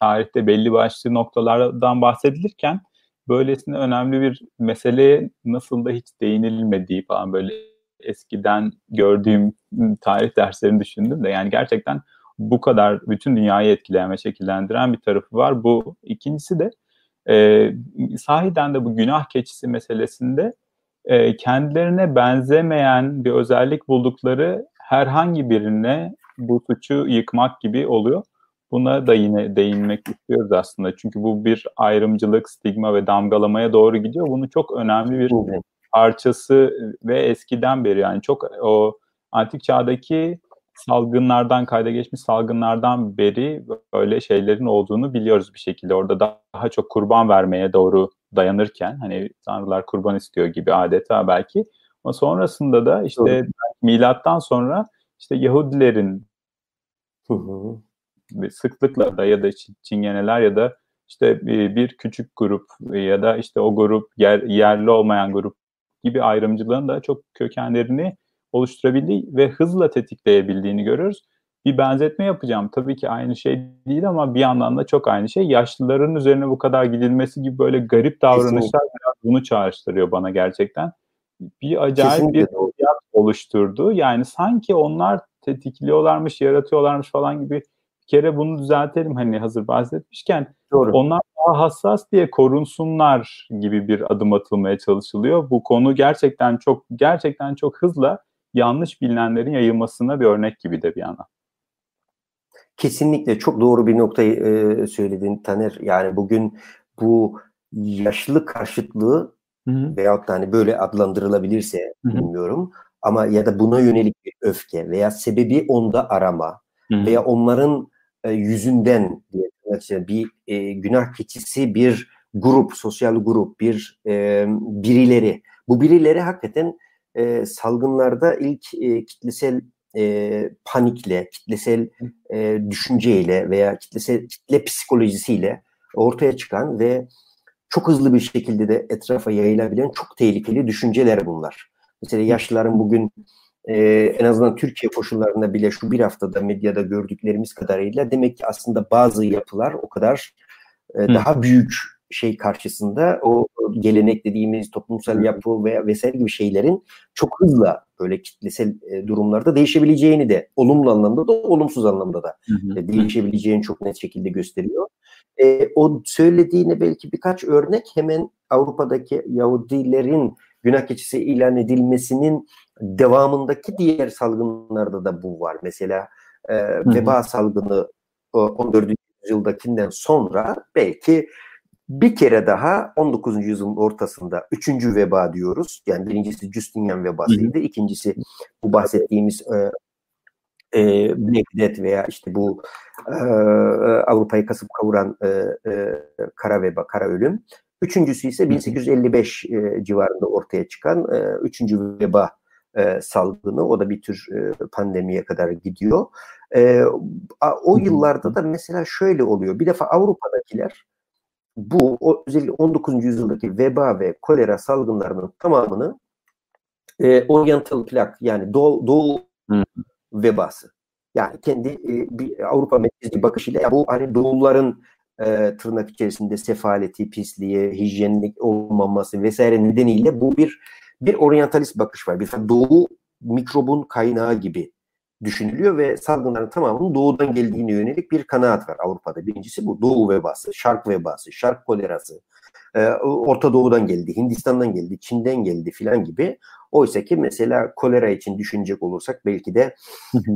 tarihte belli başlı noktalardan bahsedilirken böylesine önemli bir meseleye nasıl da hiç değinilmediği falan böyle eskiden gördüğüm tarih derslerini düşündüm de yani gerçekten bu kadar bütün dünyayı etkileyen ve şekillendiren bir tarafı var. Bu ikincisi de e, sahiden de bu günah keçisi meselesinde e, kendilerine benzemeyen bir özellik buldukları herhangi birine bu suçu yıkmak gibi oluyor. Buna da yine değinmek istiyoruz aslında. Çünkü bu bir ayrımcılık, stigma ve damgalamaya doğru gidiyor. Bunu çok önemli bir parçası ve eskiden beri yani çok o antik çağdaki salgınlardan kayda geçmiş salgınlardan beri böyle şeylerin olduğunu biliyoruz bir şekilde. Orada daha çok kurban vermeye doğru dayanırken hani tanrılar kurban istiyor gibi adeta belki. Ama sonrasında da işte Doğru. milattan sonra işte Yahudilerin hı hı. sıklıkla da ya da çingeneler ya da işte bir küçük grup ya da işte o grup yer, yerli olmayan grup gibi ayrımcılığın da çok kökenlerini oluşturabildiği ve hızla tetikleyebildiğini görüyoruz. Bir benzetme yapacağım. Tabii ki aynı şey değil ama bir yandan da çok aynı şey. Yaşlıların üzerine bu kadar gidilmesi gibi böyle garip davranışlar biraz bunu çağrıştırıyor bana gerçekten. Bir acayip Kesinlikle. bir oluşturdu. Yani sanki onlar tetikliyorlarmış, yaratıyorlarmış falan gibi kere bunu düzeltelim hani hazır bahsetmişken. Doğru. Onlar daha hassas diye korunsunlar gibi bir adım atılmaya çalışılıyor. Bu konu gerçekten çok gerçekten çok hızla yanlış bilinenlerin yayılmasına bir örnek gibi de bir yana. Kesinlikle çok doğru bir noktayı e, söyledin Taner. Yani bugün bu yaşlı karşıtlığı Hı-hı. veyahut da hani böyle adlandırılabilirse Hı-hı. bilmiyorum ama ya da buna yönelik bir öfke veya sebebi onda arama Hı-hı. veya onların e, yüzünden diye bir e, günah keçisi bir grup, sosyal grup, bir e, birileri. Bu birileri hakikaten e, salgınlarda ilk e, kitlesel e, panikle, kitlesel e, düşünceyle veya kitlesel kitle psikolojisiyle ortaya çıkan ve çok hızlı bir şekilde de etrafa yayılabilen çok tehlikeli düşünceler bunlar. Mesela yaşlıların bugün e, en azından Türkiye koşullarında bile şu bir haftada medyada gördüklerimiz kadarıyla demek ki aslında bazı yapılar o kadar e, daha büyük şey karşısında o gelenek dediğimiz toplumsal yapı veya vesaire gibi şeylerin çok hızla böyle kitlesel e, durumlarda değişebileceğini de olumlu anlamda da olumsuz anlamda da e, değişebileceğini çok net şekilde gösteriyor. E, o söylediğine belki birkaç örnek. Hemen Avrupa'daki Yahudilerin günah keçisi ilan edilmesinin devamındaki diğer salgınlarda da bu var. Mesela e, veba salgını 14. yüzyıldakinden sonra belki bir kere daha 19. yüzyılın ortasında üçüncü veba diyoruz. Yani birincisi Justinian vebasıydı. ikincisi bu bahsettiğimiz e, e, Black Death veya işte bu e, Avrupa'yı kasıp kavuran e, e, kara veba, kara ölüm. Üçüncüsü ise 1855 e, civarında ortaya çıkan e, üçüncü veba e, salgını. O da bir tür e, pandemiye kadar gidiyor. E, o yıllarda da mesela şöyle oluyor. Bir defa Avrupa'dakiler bu o, özellikle 19. yüzyıldaki veba ve kolera salgınlarının tamamını e, Oriental plak yani Doğu, Doğu vebası. Yani kendi e, bir Avrupa merkezli bakışıyla ya bu hani Doğulların e, tırnak içerisinde sefaleti, pisliği, hijyenlik olmaması vesaire nedeniyle bu bir bir oryantalist bakış var. Bir Doğu mikrobun kaynağı gibi düşünülüyor ve salgınların tamamının doğudan geldiğine yönelik bir kanaat var Avrupa'da. Birincisi bu doğu vebası, şark vebası, şark kolerası. Ee, Orta Doğu'dan geldi, Hindistan'dan geldi, Çin'den geldi filan gibi. Oysa ki mesela kolera için düşünecek olursak belki de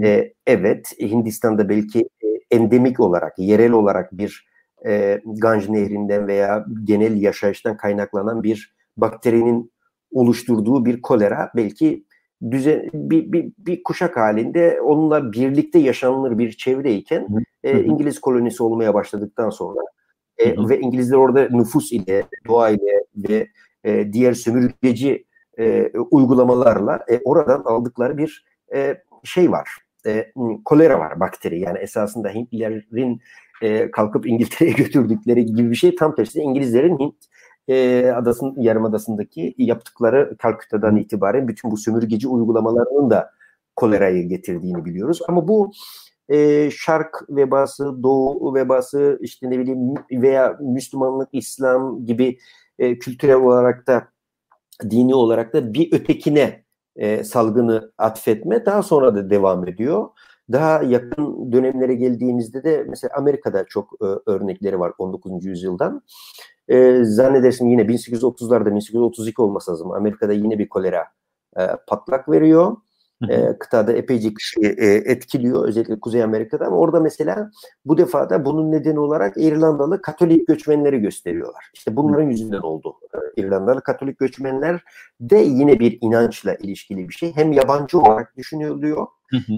e, evet Hindistan'da belki e, endemik olarak, yerel olarak bir e, Ganj Nehri'nden veya genel yaşayıştan kaynaklanan bir bakterinin oluşturduğu bir kolera belki düzen bir, bir, bir kuşak halinde onunla birlikte yaşanılır bir çevreyken e, İngiliz kolonisi olmaya başladıktan sonra e, ve İngilizler orada nüfus ile, doğa ile ve e, diğer sömürgeci e, uygulamalarla e, oradan aldıkları bir e, şey var. E, kolera var bakteri. Yani esasında Hintlilerin e, kalkıp İngiltere'ye götürdükleri gibi bir şey. Tam tersi İngilizlerin Hint e, adasının yarımadasındaki yaptıkları Kalküta'dan itibaren bütün bu sömürgeci uygulamalarının da kolerayı getirdiğini biliyoruz. Ama bu e, şark vebası, doğu vebası, işte ne bileyim veya Müslümanlık, İslam gibi e, kültürel olarak da dini olarak da bir ötekine e, salgını atfetme daha sonra da devam ediyor. Daha yakın dönemlere geldiğimizde de mesela Amerika'da çok e, örnekleri var 19. yüzyıldan. E, zannedersin yine 1830'larda 1832 olması lazım. Amerika'da yine bir kolera e, patlak veriyor. E, kıtada epeyce kişiyi e, etkiliyor özellikle Kuzey Amerika'da ama orada mesela bu defa da bunun nedeni olarak İrlandalı Katolik göçmenleri gösteriyorlar. İşte bunların yüzünden oldu. E, İrlandalı Katolik göçmenler de yine bir inançla ilişkili bir şey. Hem yabancı olarak düşünülüyor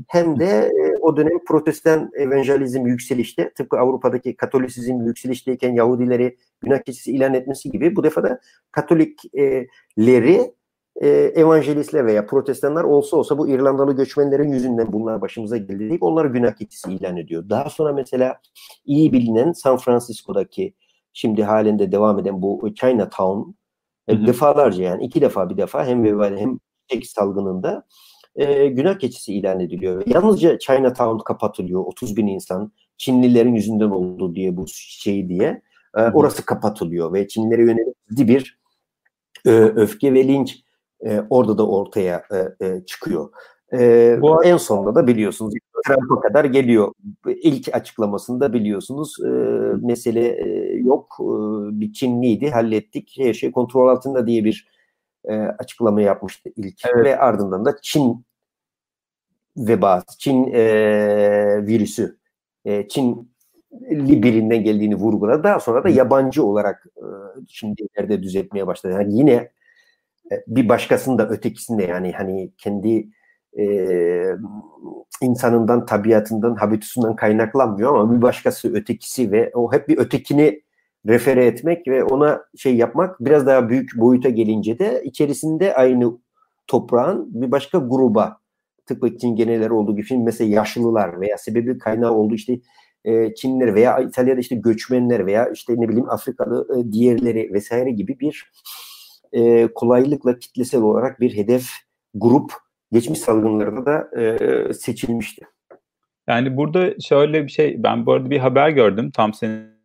hem de e, o dönem protestan evangelizm yükselişte tıpkı Avrupa'daki katolisizm yükselişteyken Yahudileri günah keçisi ilan etmesi gibi bu defa da Katolikleri e, evangelistler veya protestanlar olsa olsa bu İrlandalı göçmenlerin yüzünden bunlar başımıza geldi deyip onları günah keçisi ilan ediyor. Daha sonra mesela iyi bilinen San Francisco'daki şimdi halinde devam eden bu Chinatown e, defalarca yani iki defa bir defa hem vebali hem çek salgınında e, günah keçisi ilan ediliyor. Yalnızca Chinatown kapatılıyor. 30 bin insan Çinlilerin yüzünden oldu diye bu şey diye. E, orası kapatılıyor ve Çinlilere yönelik bir e, öfke ve linç e, orada da ortaya e, e, çıkıyor. E, Bu en sonunda da biliyorsunuz Trump'a kadar geliyor. İlk açıklamasında biliyorsunuz e, mesele e, yok. E, bir Çinliydi hallettik. Her şey kontrol altında diye bir e, açıklama yapmıştı ilk evet. ve ardından da Çin vebası, Çin e, virüsü, e, Çin birinden geldiğini vurguladı. Daha sonra da yabancı olarak e, şimdi ileride düzeltmeye başladı. Yani yine e, bir başkasının da ötekisinde yani hani kendi e, insanından, tabiatından, habitusundan kaynaklanmıyor ama bir başkası ötekisi ve o hep bir ötekini refere etmek ve ona şey yapmak biraz daha büyük boyuta gelince de içerisinde aynı toprağın bir başka gruba tıpkı Çingeneler olduğu gibi mesela yaşlılar veya sebebi kaynağı olduğu işte e, Çinliler veya İtalya'da işte göçmenler veya işte ne bileyim Afrikalı e, diğerleri vesaire gibi bir e, kolaylıkla kitlesel olarak bir hedef grup geçmiş salgınlarda da e, seçilmişti. Yani burada şöyle bir şey, ben bu arada bir haber gördüm tam senin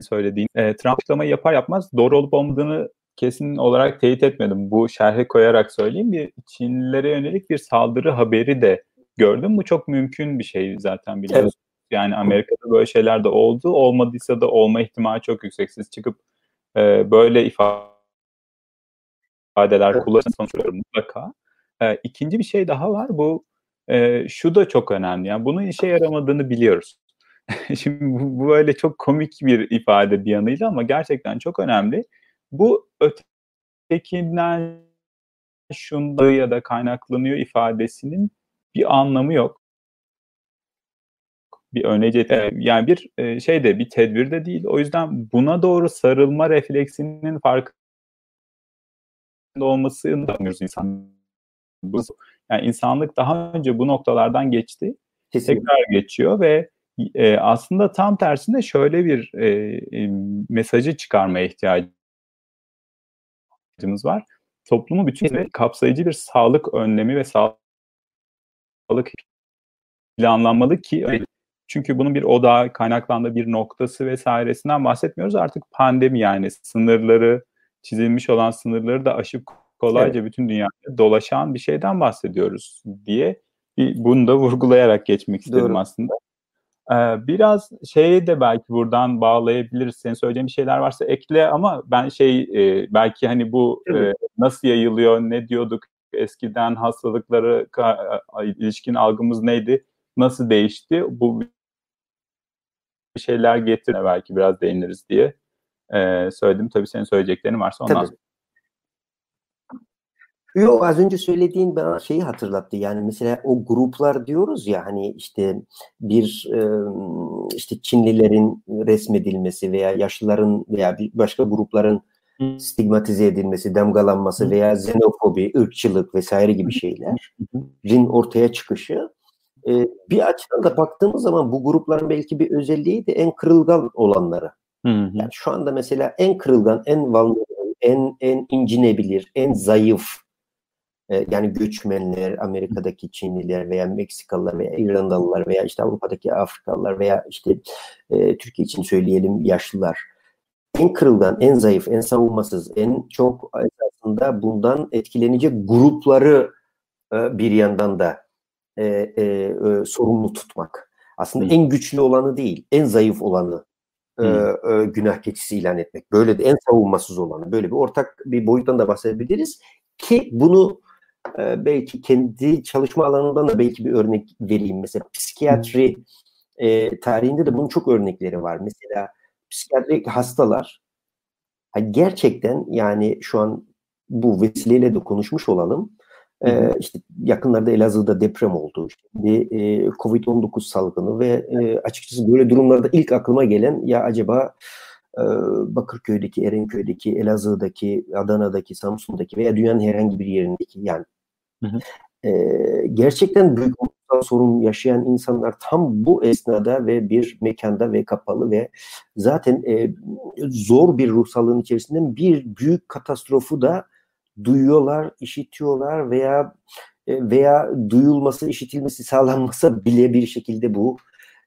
söylediğin. E, Trump açıklamayı yapar yapmaz doğru olup olmadığını kesin olarak teyit etmedim. Bu şerhe koyarak söyleyeyim. Bir Çinlilere yönelik bir saldırı haberi de gördüm. Bu çok mümkün bir şey zaten biliyorsunuz. Evet. Yani Amerika'da böyle şeyler de oldu. Olmadıysa da olma ihtimali çok yüksek. Siz çıkıp e, böyle ifadeler evet. kullanın sonuçları mutlaka. E, ikinci bir şey daha var. Bu e, şu da çok önemli. Yani bunun işe yaramadığını biliyoruz. Şimdi bu, bu böyle çok komik bir ifade bir yanıyla ama gerçekten çok önemli. Bu ötekinden şunda ya da kaynaklanıyor ifadesinin bir anlamı yok. Bir önece yani bir e, şey de bir tedbir de değil. O yüzden buna doğru sarılma refleksinin farkında olmasını da insan. Yani insanlık daha önce bu noktalardan geçti. Kesinlikle. Tekrar geçiyor ve e, aslında tam tersine şöyle bir e, e, mesajı çıkarmaya ihtiyacımız var. Toplumu bütün kapsayıcı bir sağlık önlemi ve sağlık planlanmalı ki çünkü bunun bir oda kaynaklandığı bir noktası vesairesinden bahsetmiyoruz. Artık pandemi yani sınırları çizilmiş olan sınırları da aşıp kolayca evet. bütün dünyada dolaşan bir şeyden bahsediyoruz diye bir bunu da vurgulayarak geçmek istedim Doğru. aslında. Ee, biraz şeye de belki buradan bağlayabiliriz. Senin söyleyeceğin şeyler varsa ekle ama ben şey e, belki hani bu e, nasıl yayılıyor, ne diyorduk eskiden hastalıkları ilişkin algımız neydi, nasıl değişti? Bu şeyler getirine belki biraz değiniriz diye e, söyledim. Tabii senin söyleyeceklerin varsa ondan Tabii. Yok az önce söylediğin bana şeyi hatırlattı. Yani mesela o gruplar diyoruz ya hani işte bir işte Çinlilerin resmedilmesi veya yaşlıların veya bir başka grupların stigmatize edilmesi, damgalanması veya xenofobi, ırkçılık vesaire gibi şeylerin ortaya çıkışı bir açıdan da baktığımız zaman bu grupların belki bir özelliği de en kırılgan olanları. Yani şu anda mesela en kırılgan, en vulnerable, en en incinebilir, en zayıf yani göçmenler, Amerika'daki Çinliler veya Meksikalılar veya İrlandalılar veya işte Avrupa'daki Afrikalılar veya işte e, Türkiye için söyleyelim yaşlılar. En kırılgan, en zayıf, en savunmasız, en çok esasında bundan etkilenecek grupları e, bir yandan da e, e, e, sorumlu tutmak. Aslında Hı. en güçlü olanı değil, en zayıf olanı e, e, günah keçisi ilan etmek. Böyle de en savunmasız olanı. Böyle bir ortak bir boyuttan da bahsedebiliriz. Ki bunu e, belki kendi çalışma alanından da belki bir örnek vereyim. Mesela psikiyatri e, tarihinde de bunun çok örnekleri var. Mesela psikiyatrik hastalar gerçekten yani şu an bu vesileyle de konuşmuş olalım. Ee, işte yakınlarda Elazığ'da deprem oldu. Şimdi e, Covid-19 salgını ve e, açıkçası böyle durumlarda ilk aklıma gelen ya acaba e, Bakırköy'deki, Erenköy'deki, Elazığ'daki, Adana'daki, Samsun'daki veya dünyanın herhangi bir yerindeki yani E, gerçekten büyük sorun yaşayan insanlar tam bu esnada ve bir mekanda ve kapalı ve zaten e, zor bir ruhsallığın içerisinde bir büyük katastrofu da duyuyorlar, işitiyorlar veya e, veya duyulması, işitilmesi sağlanmasa bile bir şekilde bu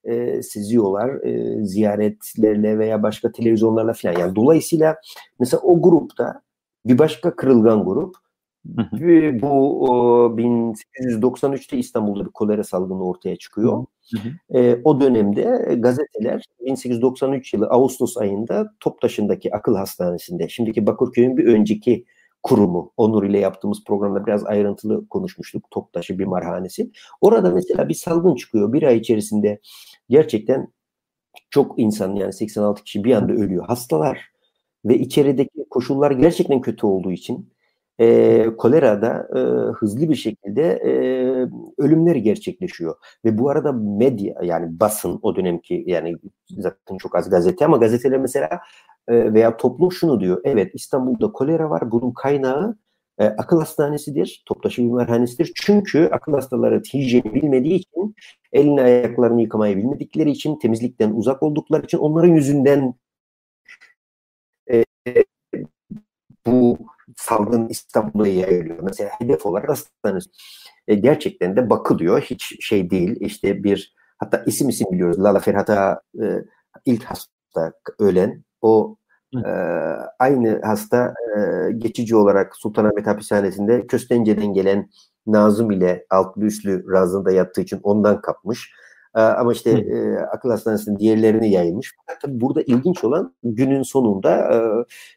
e, seziyorlar e, ziyaretlerle veya başka televizyonlarla falan. Yani dolayısıyla mesela o grupta bir başka kırılgan grup bu o, 1893'te İstanbul'da bir kolera salgını ortaya çıkıyor. E, o dönemde gazeteler 1893 yılı Ağustos ayında Toptaşı'ndaki akıl hastanesinde, şimdiki Bakırköy'ün bir önceki kurumu. Onur ile yaptığımız programda biraz ayrıntılı konuşmuştuk. Toptaşı bir marhanesi. Orada mesela bir salgın çıkıyor. Bir ay içerisinde gerçekten çok insan yani 86 kişi bir anda ölüyor. Hastalar ve içerideki koşullar gerçekten kötü olduğu için e, kolerada e, hızlı bir şekilde e, ölümler gerçekleşiyor. Ve bu arada medya yani basın o dönemki yani zaten çok az gazete ama gazeteler mesela e, veya toplum şunu diyor. Evet İstanbul'da kolera var. Bunun kaynağı e, akıl hastanesidir. Toptaşı bimarhanesidir. Çünkü akıl hastaları hijyeni bilmediği için elini ayaklarını yıkamayı bilmedikleri için temizlikten uzak oldukları için onların yüzünden e, bu salgın İstanbul'a yayılıyor. Mesela hedef olarak hastanesi e, gerçekten de bakılıyor. Hiç şey değil. İşte bir hatta isim isim biliyoruz. Lala Ferhat'a e, ilk hasta ölen o e, aynı hasta e, geçici olarak Sultanahmet Hapishanesi'nde Köstence'den gelen Nazım ile altlı üstlü razında yattığı için ondan kapmış. E, ama işte e, akıl hastanesinin diğerlerini yayılmış. Fakat tabii burada ilginç olan günün sonunda e,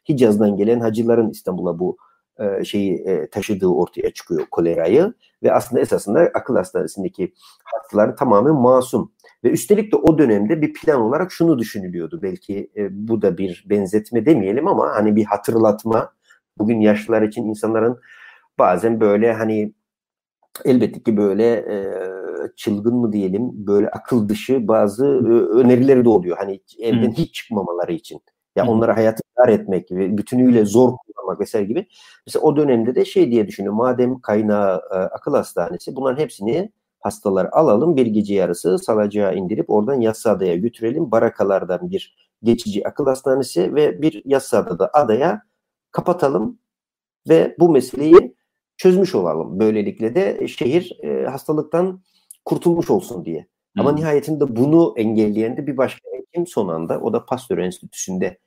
Hicaz'dan gelen hacıların İstanbul'a bu e, şeyi e, taşıdığı ortaya çıkıyor kolerayı. Ve aslında esasında akıl hastanesindeki hastalar tamamen masum. Ve üstelik de o dönemde bir plan olarak şunu düşünülüyordu. Belki e, bu da bir benzetme demeyelim ama hani bir hatırlatma. Bugün yaşlılar için insanların bazen böyle hani elbette ki böyle e, çılgın mı diyelim böyle akıl dışı bazı e, önerileri de oluyor hani evden hiç çıkmamaları için. Ya yani onlara hayatı dar etmek gibi, bütünüyle zor kullanmak vesaire gibi. Mesela o dönemde de şey diye düşünüyor. Madem kaynağı e, akıl hastanesi bunların hepsini hastalar alalım bir gece yarısı salacağa indirip oradan Yassıada'ya götürelim. Barakalardan bir geçici akıl hastanesi ve bir Yassıada'da adaya kapatalım ve bu meseleyi çözmüş olalım. Böylelikle de şehir e, hastalıktan kurtulmuş olsun diye. Ama hmm. nihayetinde bunu engelleyen de bir başka hekim son anda o da Pasteur Enstitüsü'nde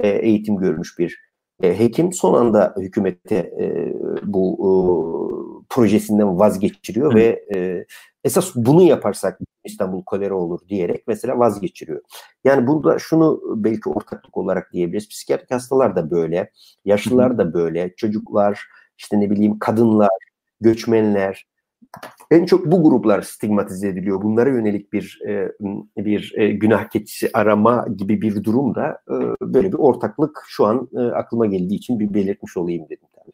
e, eğitim görmüş bir e, hekim son anda hükümete e, bu e, projesinden vazgeçiriyor Hı. ve e, esas bunu yaparsak İstanbul kolera olur diyerek mesela vazgeçiriyor. Yani burada şunu belki ortaklık olarak diyebiliriz. Psikiyatrik hastalar da böyle, yaşlılar da böyle, çocuklar, işte ne bileyim kadınlar, göçmenler, en çok bu gruplar stigmatize ediliyor. Bunlara yönelik bir e, bir e, günah keçisi arama gibi bir durumda e, böyle bir ortaklık şu an e, aklıma geldiği için bir belirtmiş olayım dedim tabii.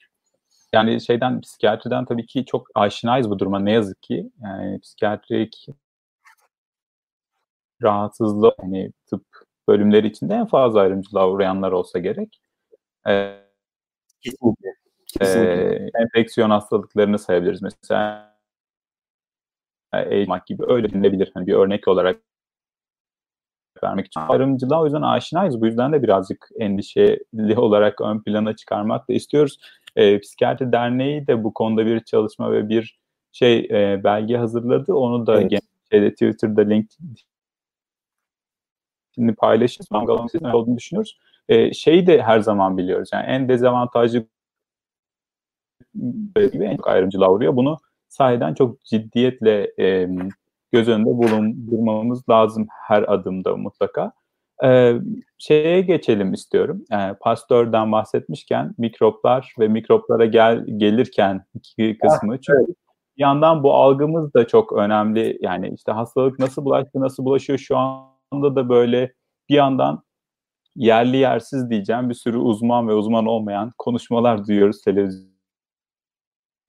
Yani şeyden psikiyatriden tabii ki çok aşinayız bu duruma ne yazık ki. Yani psikiyatrik rahatsızlığı hani tıp bölümleri içinde en fazla ayrımcılığa uğrayanlar olsa gerek. Ee, Kesinlikle. Kesinlikle. E, enfeksiyon hastalıklarını sayabiliriz. Mesela eğitmek gibi öyle denilebilir. Hani bir örnek olarak vermek için. Ayrımcılığa o yüzden aşinayız. Bu yüzden de birazcık endişeli olarak ön plana çıkarmak da istiyoruz. E, Psikiyatri Derneği de bu konuda bir çalışma ve bir şey e, belge hazırladı. Onu da evet. şeyde, Twitter'da link şimdi paylaşırız. Mangal'ın sizin olduğunu düşünüyoruz. E, şeyi de her zaman biliyoruz. Yani en dezavantajlı gibi en çok ayrımcılığa uğruyor. Bunu sahiden çok ciddiyetle e, göz önünde bulundurmamız lazım her adımda mutlaka. E, şeye geçelim istiyorum. E, pastörden bahsetmişken mikroplar ve mikroplara gel gelirken iki kısmı. Ah, Çünkü bir yandan bu algımız da çok önemli. Yani işte hastalık nasıl bulaştı, nasıl bulaşıyor şu anda da böyle bir yandan yerli yersiz diyeceğim bir sürü uzman ve uzman olmayan konuşmalar duyuyoruz televizyon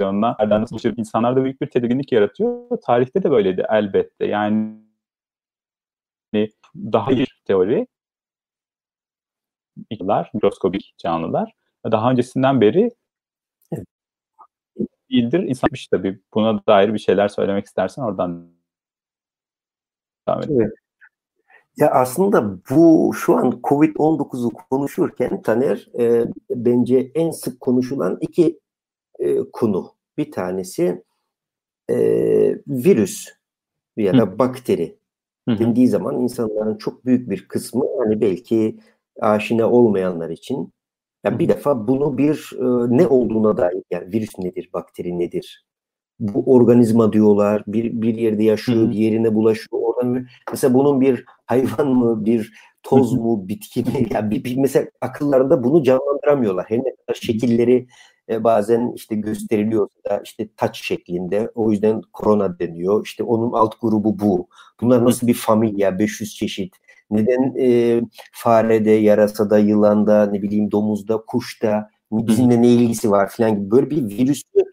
enfeksiyonla nereden nasıl bulaşır insanlarda büyük bir tedirginlik yaratıyor. Tarihte de böyleydi elbette. Yani daha bir teori yıllar mikroskobik canlılar daha öncesinden beri değildir. İnsanmış tabii. Buna dair bir şeyler söylemek istersen oradan devam edelim. Evet. Ya aslında bu şu an Covid-19'u konuşurken Taner e, bence en sık konuşulan iki e, konu. Bir tanesi e, virüs ya da Hı. bakteri Hı dendiği zaman insanların çok büyük bir kısmı hani belki aşina olmayanlar için ya bir defa bunu bir e, ne olduğuna dair yani virüs nedir, bakteri nedir? Bu organizma diyorlar, bir bir yerde yaşıyor, bir yerine bulaşıyor. Oradan mesela bunun bir hayvan mı, bir toz mu, bitki mi? Yani bir, bir mesela akıllarında bunu canlandıramıyorlar. Her ne kadar şekilleri e, bazen işte gösteriliyor da işte taç şeklinde. O yüzden korona deniyor. İşte onun alt grubu bu. Bunlar nasıl bir familya? 500 çeşit. Neden e, farede, yarasada, yılanda, ne bileyim domuzda, kuşta bizimle ne ilgisi var falan gibi böyle bir virüsü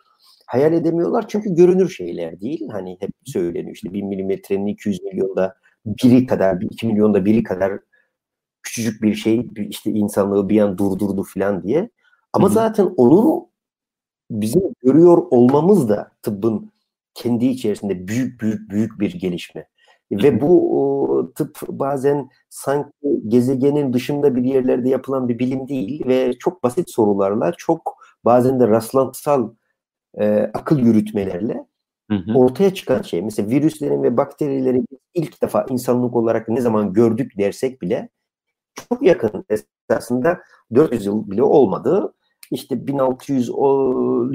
hayal edemiyorlar çünkü görünür şeyler değil. Hani hep söyleniyor işte 1 milimetrenin 200 milyonda biri kadar, 2 milyonda biri kadar küçücük bir şey işte insanlığı bir an durdurdu falan diye. Ama Hı-hı. zaten onun bizim görüyor olmamız da tıbbın kendi içerisinde büyük büyük büyük bir gelişme. Ve bu o, tıp bazen sanki gezegenin dışında bir yerlerde yapılan bir bilim değil ve çok basit sorularla çok bazen de rastlantısal e, akıl yürütmelerle hı hı. ortaya çıkan şey. Mesela virüslerin ve bakterilerin ilk defa insanlık olarak ne zaman gördük dersek bile çok yakın esasında 400 yıl bile olmadı işte 1600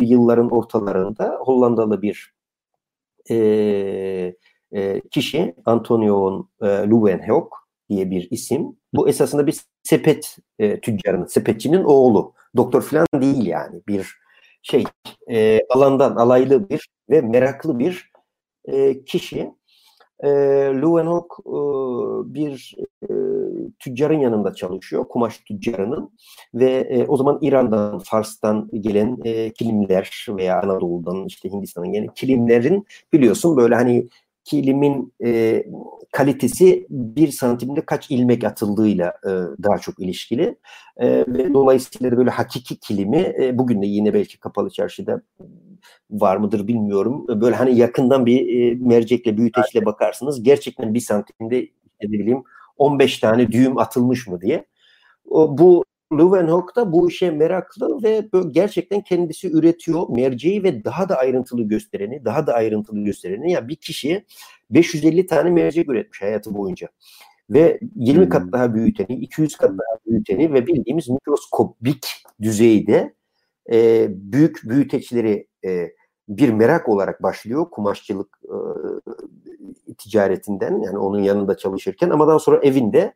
yılların ortalarında Hollandalı bir e, e, kişi Antonio e, Leeuwenhoek diye bir isim. Bu esasında bir sepet e, tüccarının, sepetçinin oğlu. Doktor falan değil yani. Bir şey e, alandan alaylı bir ve meraklı bir e, kişi e, Leeuwenhoek e, bir e, tüccarın yanında çalışıyor, kumaş tüccarının ve e, o zaman İran'dan, Fars'tan gelen e, kilimler veya Anadolu'dan işte Hindistan'dan gelen kilimlerin biliyorsun böyle hani kilimin e, kalitesi bir santimde kaç ilmek atıldığıyla e, daha çok ilişkili. E, ve dolayısıyla da böyle hakiki kilimi e, bugün de yine belki kapalı çarşıda var mıdır bilmiyorum. Böyle hani yakından bir e, mercekle, büyüteçle bakarsınız. Gerçekten bir santimde ne bileyim 15 tane düğüm atılmış mı diye. O, bu Leeuwenhoek da bu işe meraklı ve gerçekten kendisi üretiyor merceği ve daha da ayrıntılı göstereni, daha da ayrıntılı göstereni. Ya yani bir kişi 550 tane mercek üretmiş hayatı boyunca. Ve 20 kat hmm. daha büyüteni, 200 kat daha büyüteni ve bildiğimiz mikroskopik düzeyde e, büyük büyüteçleri e, bir merak olarak başlıyor kumaşçılık e, ticaretinden yani onun yanında çalışırken ama daha sonra evinde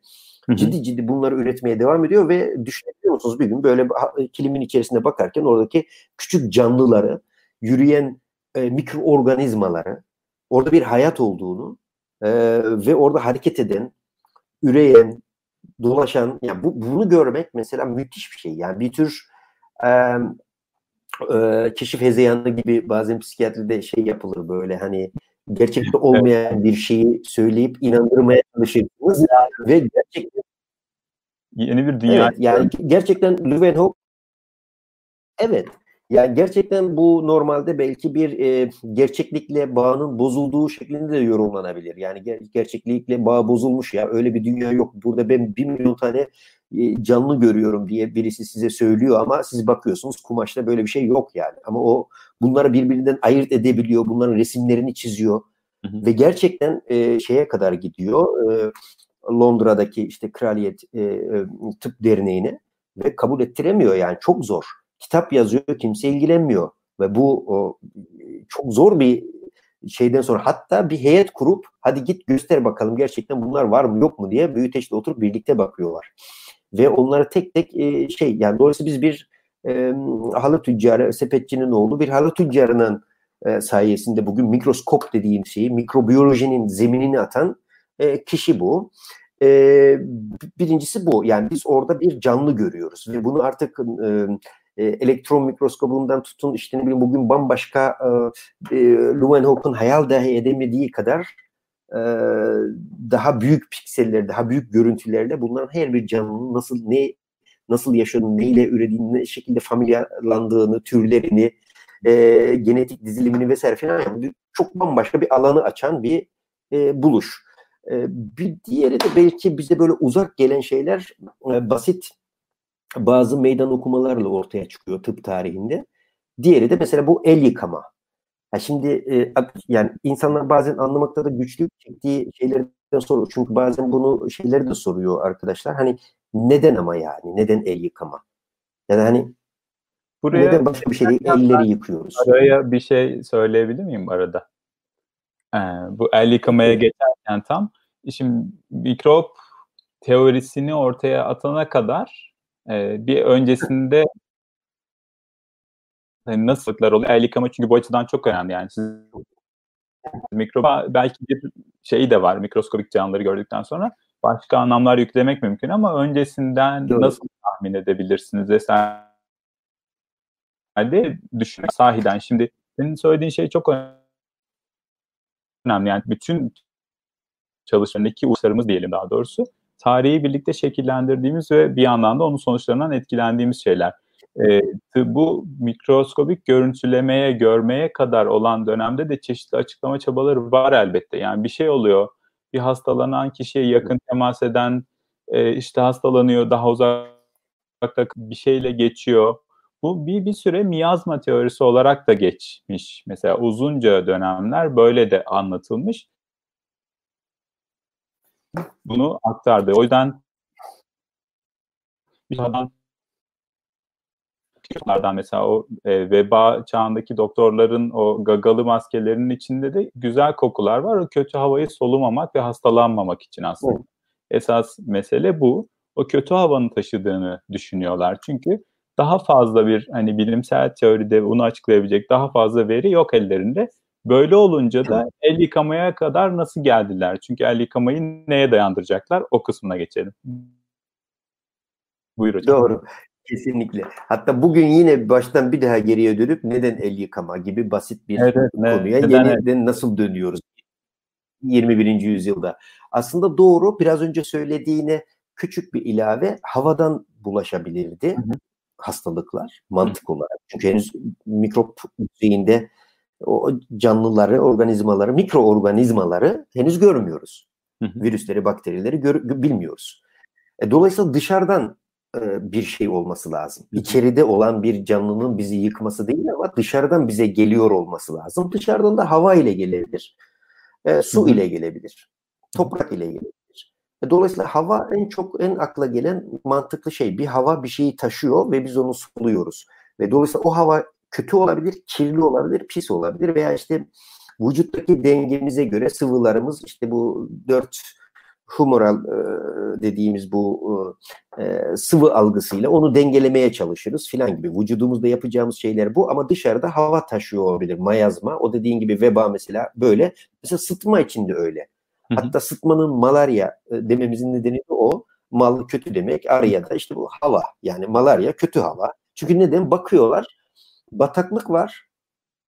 ciddi ciddi bunları üretmeye devam ediyor ve düşünebiliyor musunuz bir gün böyle kilimin içerisinde bakarken oradaki küçük canlıları, yürüyen e, mikroorganizmaları, orada bir hayat olduğunu e, ve orada hareket eden, üreyen, dolaşan, yani bu, bunu görmek mesela müthiş bir şey. Yani bir tür e, e, keşif hezeyanı gibi bazen psikiyatride şey yapılır böyle hani gerçekte olmayan bir şeyi söyleyip inandırmaya çalışırsınız ve gerçekten yeni bir dünya. Evet, yani gerçekten Leeuwenhoek evet yani gerçekten bu normalde belki bir e, gerçeklikle bağının bozulduğu şeklinde de yorumlanabilir. Yani ger- gerçeklikle bağ bozulmuş ya öyle bir dünya yok. Burada ben bir milyon tane e, canlı görüyorum diye birisi size söylüyor ama siz bakıyorsunuz kumaşta böyle bir şey yok yani. Ama o bunları birbirinden ayırt edebiliyor. Bunların resimlerini çiziyor. Hı hı. Ve gerçekten e, şeye kadar gidiyor. E, Londra'daki işte Kraliyet e, e, Tıp Derneği'ne ve kabul ettiremiyor yani çok zor. Kitap yazıyor kimse ilgilenmiyor ve bu o, çok zor bir şeyden sonra hatta bir heyet kurup hadi git göster bakalım gerçekten bunlar var mı yok mu diye büyüteçle oturup birlikte bakıyorlar. Ve onları tek tek e, şey yani dolayısıyla biz bir e, halı tüccarı, sepetçinin oğlu bir halı tüccarının e, sayesinde bugün mikroskop dediğim şeyi, mikrobiyolojinin zeminini atan e, kişi bu. E, birincisi bu. Yani biz orada bir canlı görüyoruz ve bunu artık e, e, elektron mikroskobundan tutun işte ne bileyim bugün bambaşka e, e, Leeuwenhoek'un hayal dahi edemediği kadar e, daha büyük pikseller, daha büyük görüntülerle bunların her bir canlının nasıl ne nasıl yaşadığını, neyle ürediğini, ne şekilde familyalandığını, türlerini, e, genetik dizilimini vesaire falan çok bambaşka bir alanı açan bir e, buluş. E, bir diğeri de belki bize böyle uzak gelen şeyler e, basit bazı meydan okumalarla ortaya çıkıyor tıp tarihinde. Diğeri de mesela bu el yıkama. Ya şimdi e, yani insanlar bazen anlamakta da güçlük çektiği şeylerden soruyor. Çünkü bazen bunu şeyleri de soruyor arkadaşlar. Hani neden ama yani? Neden el yıkama? Yani hani Buraya neden başka bir şey değil? Elleri yıkıyoruz. Araya bir şey söyleyebilir miyim arada? Ee, bu el yıkamaya geçerken tam şimdi mikrop teorisini ortaya atana kadar e, bir öncesinde hani nasıllıklar oluyor? El yıkama çünkü bu açıdan çok önemli. Yani siz mikroba belki bir şey de var mikroskobik canlıları gördükten sonra başka anlamlar yüklemek mümkün ama öncesinden Doğru. nasıl tahmin edebilirsiniz vesaire düşünmek sahiden. Şimdi senin söylediğin şey çok önemli. Yani bütün çalışmalarındaki uluslarımız diyelim daha doğrusu tarihi birlikte şekillendirdiğimiz ve bir yandan da onun sonuçlarından etkilendiğimiz şeyler. E, bu mikroskobik görüntülemeye, görmeye kadar olan dönemde de çeşitli açıklama çabaları var elbette. Yani bir şey oluyor, bir hastalanan kişiye yakın temas eden e, işte hastalanıyor, daha uzakta bir şeyle geçiyor. Bu bir, bir süre miyazma teorisi olarak da geçmiş. Mesela uzunca dönemler böyle de anlatılmış. Bunu aktardı. O yüzden doktorlardan mesela o e, veba çağındaki doktorların o gagalı maskelerinin içinde de güzel kokular var. O kötü havayı solumamak ve hastalanmamak için aslında. Evet. Esas mesele bu. O kötü havanın taşıdığını düşünüyorlar. Çünkü daha fazla bir hani bilimsel teoride bunu açıklayabilecek daha fazla veri yok ellerinde. Böyle olunca da el yıkamaya kadar nasıl geldiler? Çünkü el yıkamayı neye dayandıracaklar? O kısmına geçelim. Buyur hocam. Doğru. Kesinlikle. Hatta bugün yine baştan bir daha geriye dönüp neden el yıkama gibi basit bir evet, konuya evet, yeniden evet. nasıl dönüyoruz 21. yüzyılda. Aslında doğru biraz önce söylediğine küçük bir ilave havadan bulaşabilirdi hı hı. hastalıklar mantık hı. olarak. Çünkü henüz mikrop düzeyinde o canlıları, organizmaları, mikroorganizmaları henüz görmüyoruz. Hı hı. Virüsleri, bakterileri gör, bilmiyoruz. E, dolayısıyla dışarıdan e, bir şey olması lazım. İçeride olan bir canlının bizi yıkması değil ama dışarıdan bize geliyor olması lazım. Dışarıdan da hava ile gelebilir, e, su ile gelebilir, toprak ile gelebilir. E, dolayısıyla hava en çok en akla gelen mantıklı şey. Bir hava bir şeyi taşıyor ve biz onu soluyoruz. Ve dolayısıyla o hava kötü olabilir, kirli olabilir, pis olabilir veya işte vücuttaki dengemize göre sıvılarımız işte bu dört humoral e, dediğimiz bu e, sıvı algısıyla onu dengelemeye çalışırız filan gibi. Vücudumuzda yapacağımız şeyler bu ama dışarıda hava taşıyor olabilir. Mayazma. O dediğin gibi veba mesela böyle. Mesela sıtma için de öyle. Hatta sıtmanın malarya e, dememizin nedeni de o. Mal kötü demek. Arya da işte bu hava. Yani malarya kötü hava. Çünkü neden? Bakıyorlar. Bataklık var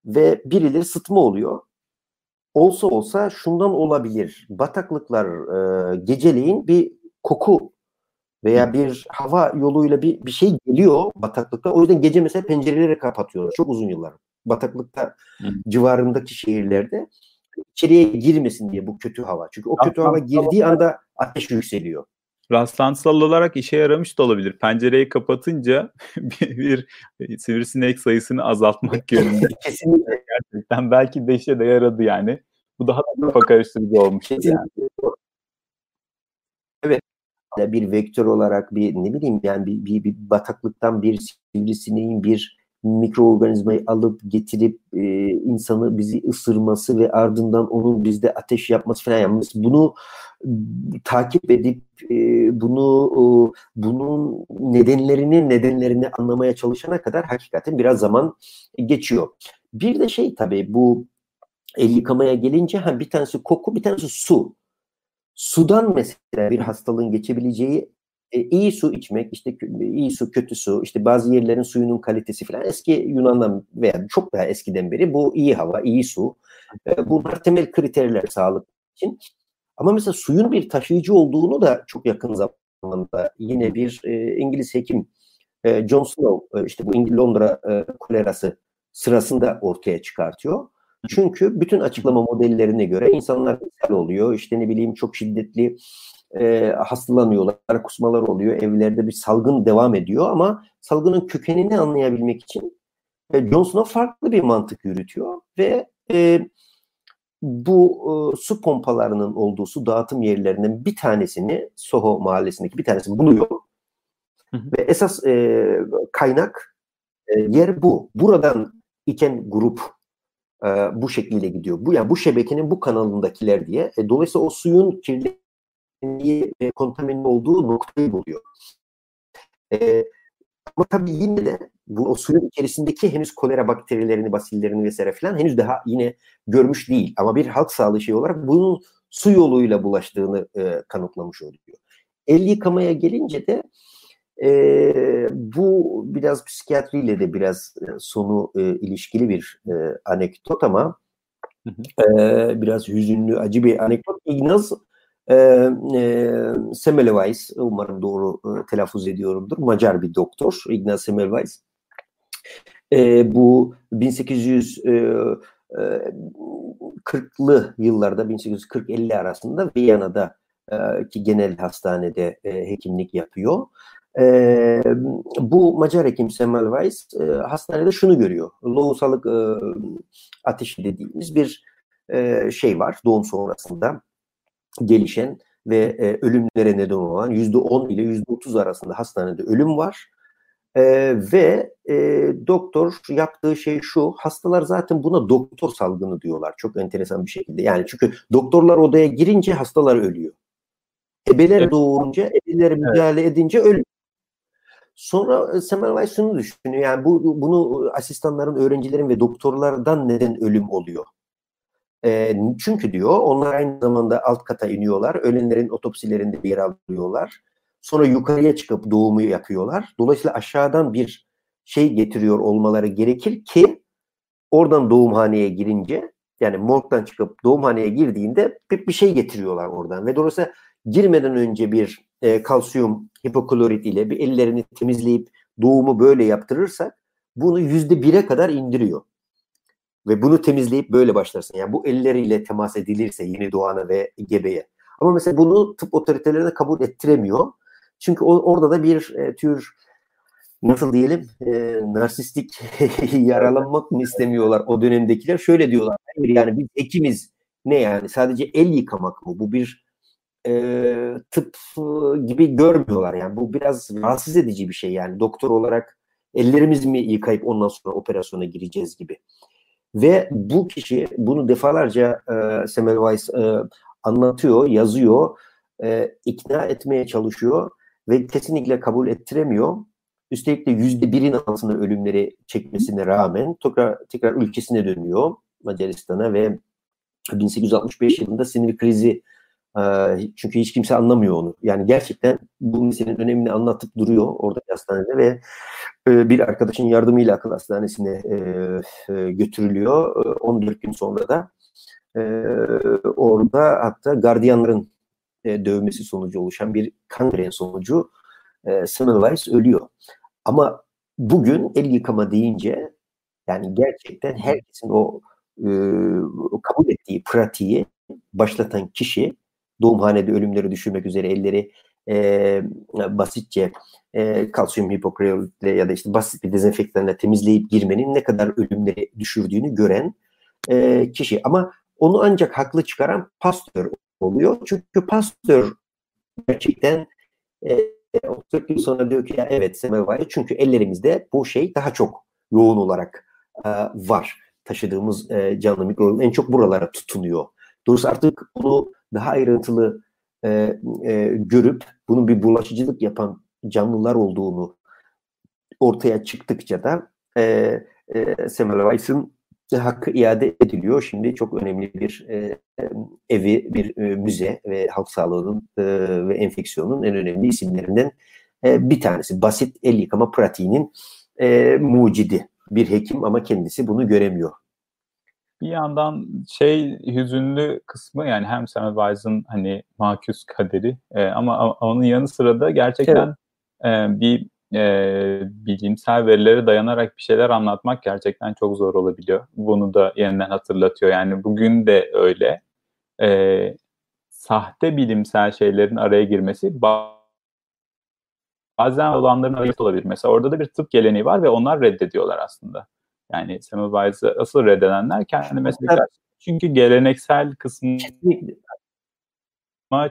ve birileri sıtma oluyor olsa olsa şundan olabilir. Bataklıklar e, geceleyin bir koku veya bir hava yoluyla bir bir şey geliyor bataklıkta. O yüzden gece mesela pencereleri kapatıyorlar. Çok uzun yıllar. Bataklıkta Hı. civarındaki şehirlerde içeriye girmesin diye bu kötü hava. Çünkü o kötü hava girdiği anda ateş yükseliyor. Rastlantısal olarak işe yaramış da olabilir. Pencereyi kapatınca bir, bir sivrisinek sayısını azaltmak yönünde. Kesinlikle. Gerçekten belki de işe de yaradı yani. Bu daha da kafa karıştırıcı olmuş. Yani. Evet. Bir vektör olarak bir ne bileyim yani bir, bir, bir bataklıktan bir sivrisineğin bir mikroorganizmayı alıp getirip e, insanı bizi ısırması ve ardından onun bizde ateş yapması falan yani bunu takip edip e, bunu e, bunun nedenlerini nedenlerini anlamaya çalışana kadar hakikaten biraz zaman geçiyor. Bir de şey tabii bu el yıkamaya gelince ha bir tanesi koku bir tanesi su. Sudan mesela bir hastalığın geçebileceği e, iyi su içmek, işte iyi su, kötü su, işte bazı yerlerin suyunun kalitesi falan eski Yunan'dan veya çok daha eskiden beri bu iyi hava, iyi su. E, bunlar temel kriterler sağlık için. Ama mesela suyun bir taşıyıcı olduğunu da çok yakın zamanda yine bir e, İngiliz hekim e, John Snow e, işte bu İngiliz Londra e, kolerası sırasında ortaya çıkartıyor. Çünkü bütün açıklama modellerine göre insanlar ishal oluyor. İşte ne bileyim çok şiddetli e, hastalanıyorlar, kusmalar oluyor. Evlerde bir salgın devam ediyor ama salgının kökenini anlayabilmek için e, John Snow farklı bir mantık yürütüyor ve e, bu e, su pompalarının olduğu su dağıtım yerlerinden bir tanesini Soho mahallesindeki bir tanesini buluyor. Hı hı. Ve esas e, kaynak e, yer bu. Buradan iken grup e, bu şekilde gidiyor. Bu yani bu şebekenin bu kanalındakiler diye. E, dolayısıyla o suyun kirliliği e, kontamine olduğu noktayı buluyor. E, ama tabii yine de bu o suyun içerisindeki henüz kolera bakterilerini, basillerini vesaire falan henüz daha yine görmüş değil. Ama bir halk sağlığı şeyi olarak bunun su yoluyla bulaştığını e, kanıtlamış oluyor. El yıkamaya gelince de e, bu biraz psikiyatriyle de biraz e, sonu e, ilişkili bir e, anekdot ama E, biraz hüzünlü, acı bir anekdot. Ignaz e, e, Semmelweis, umarım doğru e, telaffuz ediyorumdur, Macar bir doktor, Ignaz Semmelweis. E, bu 1800 e, 40'lı yıllarda 1840-50 arasında Viyana'da ki genel hastanede hekimlik yapıyor. Bu Macar hekim Semmelweis e, hastanede şunu görüyor. Lohusalık ateşi dediğimiz bir şey var doğum sonrasında gelişen ve ölümlere neden olan yüzde on ile yüzde otuz arasında hastanede ölüm var. E, ve e, doktor yaptığı şey şu, hastalar zaten buna doktor salgını diyorlar çok enteresan bir şekilde. Yani çünkü doktorlar odaya girince hastalar ölüyor. Ebeler evet. doğurunca, ebeler müdahale evet. edince ölüyor. Sonra e, Semmelweis şunu düşünüyor. Yani bu bunu asistanların, öğrencilerin ve doktorlardan neden ölüm oluyor? E, çünkü diyor onlar aynı zamanda alt kata iniyorlar. Ölenlerin otopsilerinde yer alıyorlar. Sonra yukarıya çıkıp doğumu yapıyorlar. Dolayısıyla aşağıdan bir şey getiriyor olmaları gerekir ki oradan doğumhaneye girince yani morgdan çıkıp doğumhaneye girdiğinde bir, bir şey getiriyorlar oradan ve dolayısıyla girmeden önce bir e, kalsiyum hipoklorit ile bir ellerini temizleyip doğumu böyle yaptırırsak bunu yüzde bire kadar indiriyor. Ve bunu temizleyip böyle başlarsın. Yani bu elleriyle temas edilirse yeni doğana ve gebeye. Ama mesela bunu tıp otoritelerine kabul ettiremiyor. Çünkü o, orada da bir e, tür nasıl diyelim e, narsistik yaralanmak mı istemiyorlar o dönemdekiler. Şöyle diyorlar. Yani biz ekimiz ne yani sadece el yıkamak mı? Bu bir e, tıp gibi görmüyorlar. Yani bu biraz rahatsız edici bir şey yani doktor olarak ellerimiz mi yıkayıp ondan sonra operasyona gireceğiz gibi. Ve bu kişi bunu defalarca e, Semmelweis e, anlatıyor, yazıyor, e, ikna etmeye çalışıyor ve kesinlikle kabul ettiremiyor. Üstelik de yüzde birin altında ölümleri çekmesine rağmen tekrar, tekrar ülkesine dönüyor Macaristan'a ve 1865 yılında sinir krizi çünkü hiç kimse anlamıyor onu. Yani gerçekten bu meselenin önemini anlatıp duruyor orada hastanede ve bir arkadaşın yardımıyla akıl hastanesine götürülüyor. 14 gün sonra da orada hatta gardiyanların dövmesi sonucu oluşan bir kangren sonucu Semmelweis ölüyor. Ama bugün el yıkama deyince yani gerçekten herkesin o kabul ettiği pratiği başlatan kişi doğumhanede ölümleri düşürmek üzere elleri e, basitçe e, kalsiyum hipokloritle ya da işte basit bir dezenfektanla temizleyip girmenin ne kadar ölümleri düşürdüğünü gören e, kişi. Ama onu ancak haklı çıkaran pastör oluyor. Çünkü pastör gerçekten e, 40 yıl sonra diyor ki ya evet Semmelweis çünkü ellerimizde bu şey daha çok yoğun olarak e, var. Taşıdığımız e, canlı mikrobin en çok buralara tutunuyor. Doğrusu artık bunu daha ayrıntılı e, e, görüp bunun bir bulaşıcılık yapan canlılar olduğunu ortaya çıktıkça da e, e, Semmelweis'in hakkı iade ediliyor. Şimdi çok önemli bir e, evi, bir e, müze ve halk sağlığının e, ve enfeksiyonun en önemli isimlerinden e, bir tanesi. Basit el yıkama pratiğinin e, mucidi bir hekim ama kendisi bunu göremiyor bir yandan şey hüzünlü kısmı yani hem Semmelweis'in hani maküs kaderi e, ama onun yanı sıra da gerçekten evet. e, bir e, bilimsel verilere dayanarak bir şeyler anlatmak gerçekten çok zor olabiliyor. Bunu da yeniden hatırlatıyor. Yani bugün de öyle. E, sahte bilimsel şeylerin araya girmesi bazen olanların arayısı olabilir. Mesela orada da bir tıp geleneği var ve onlar reddediyorlar aslında. Yani Semmelweis'ı asıl reddedenler kendi meslekler. Çünkü geleneksel kısmı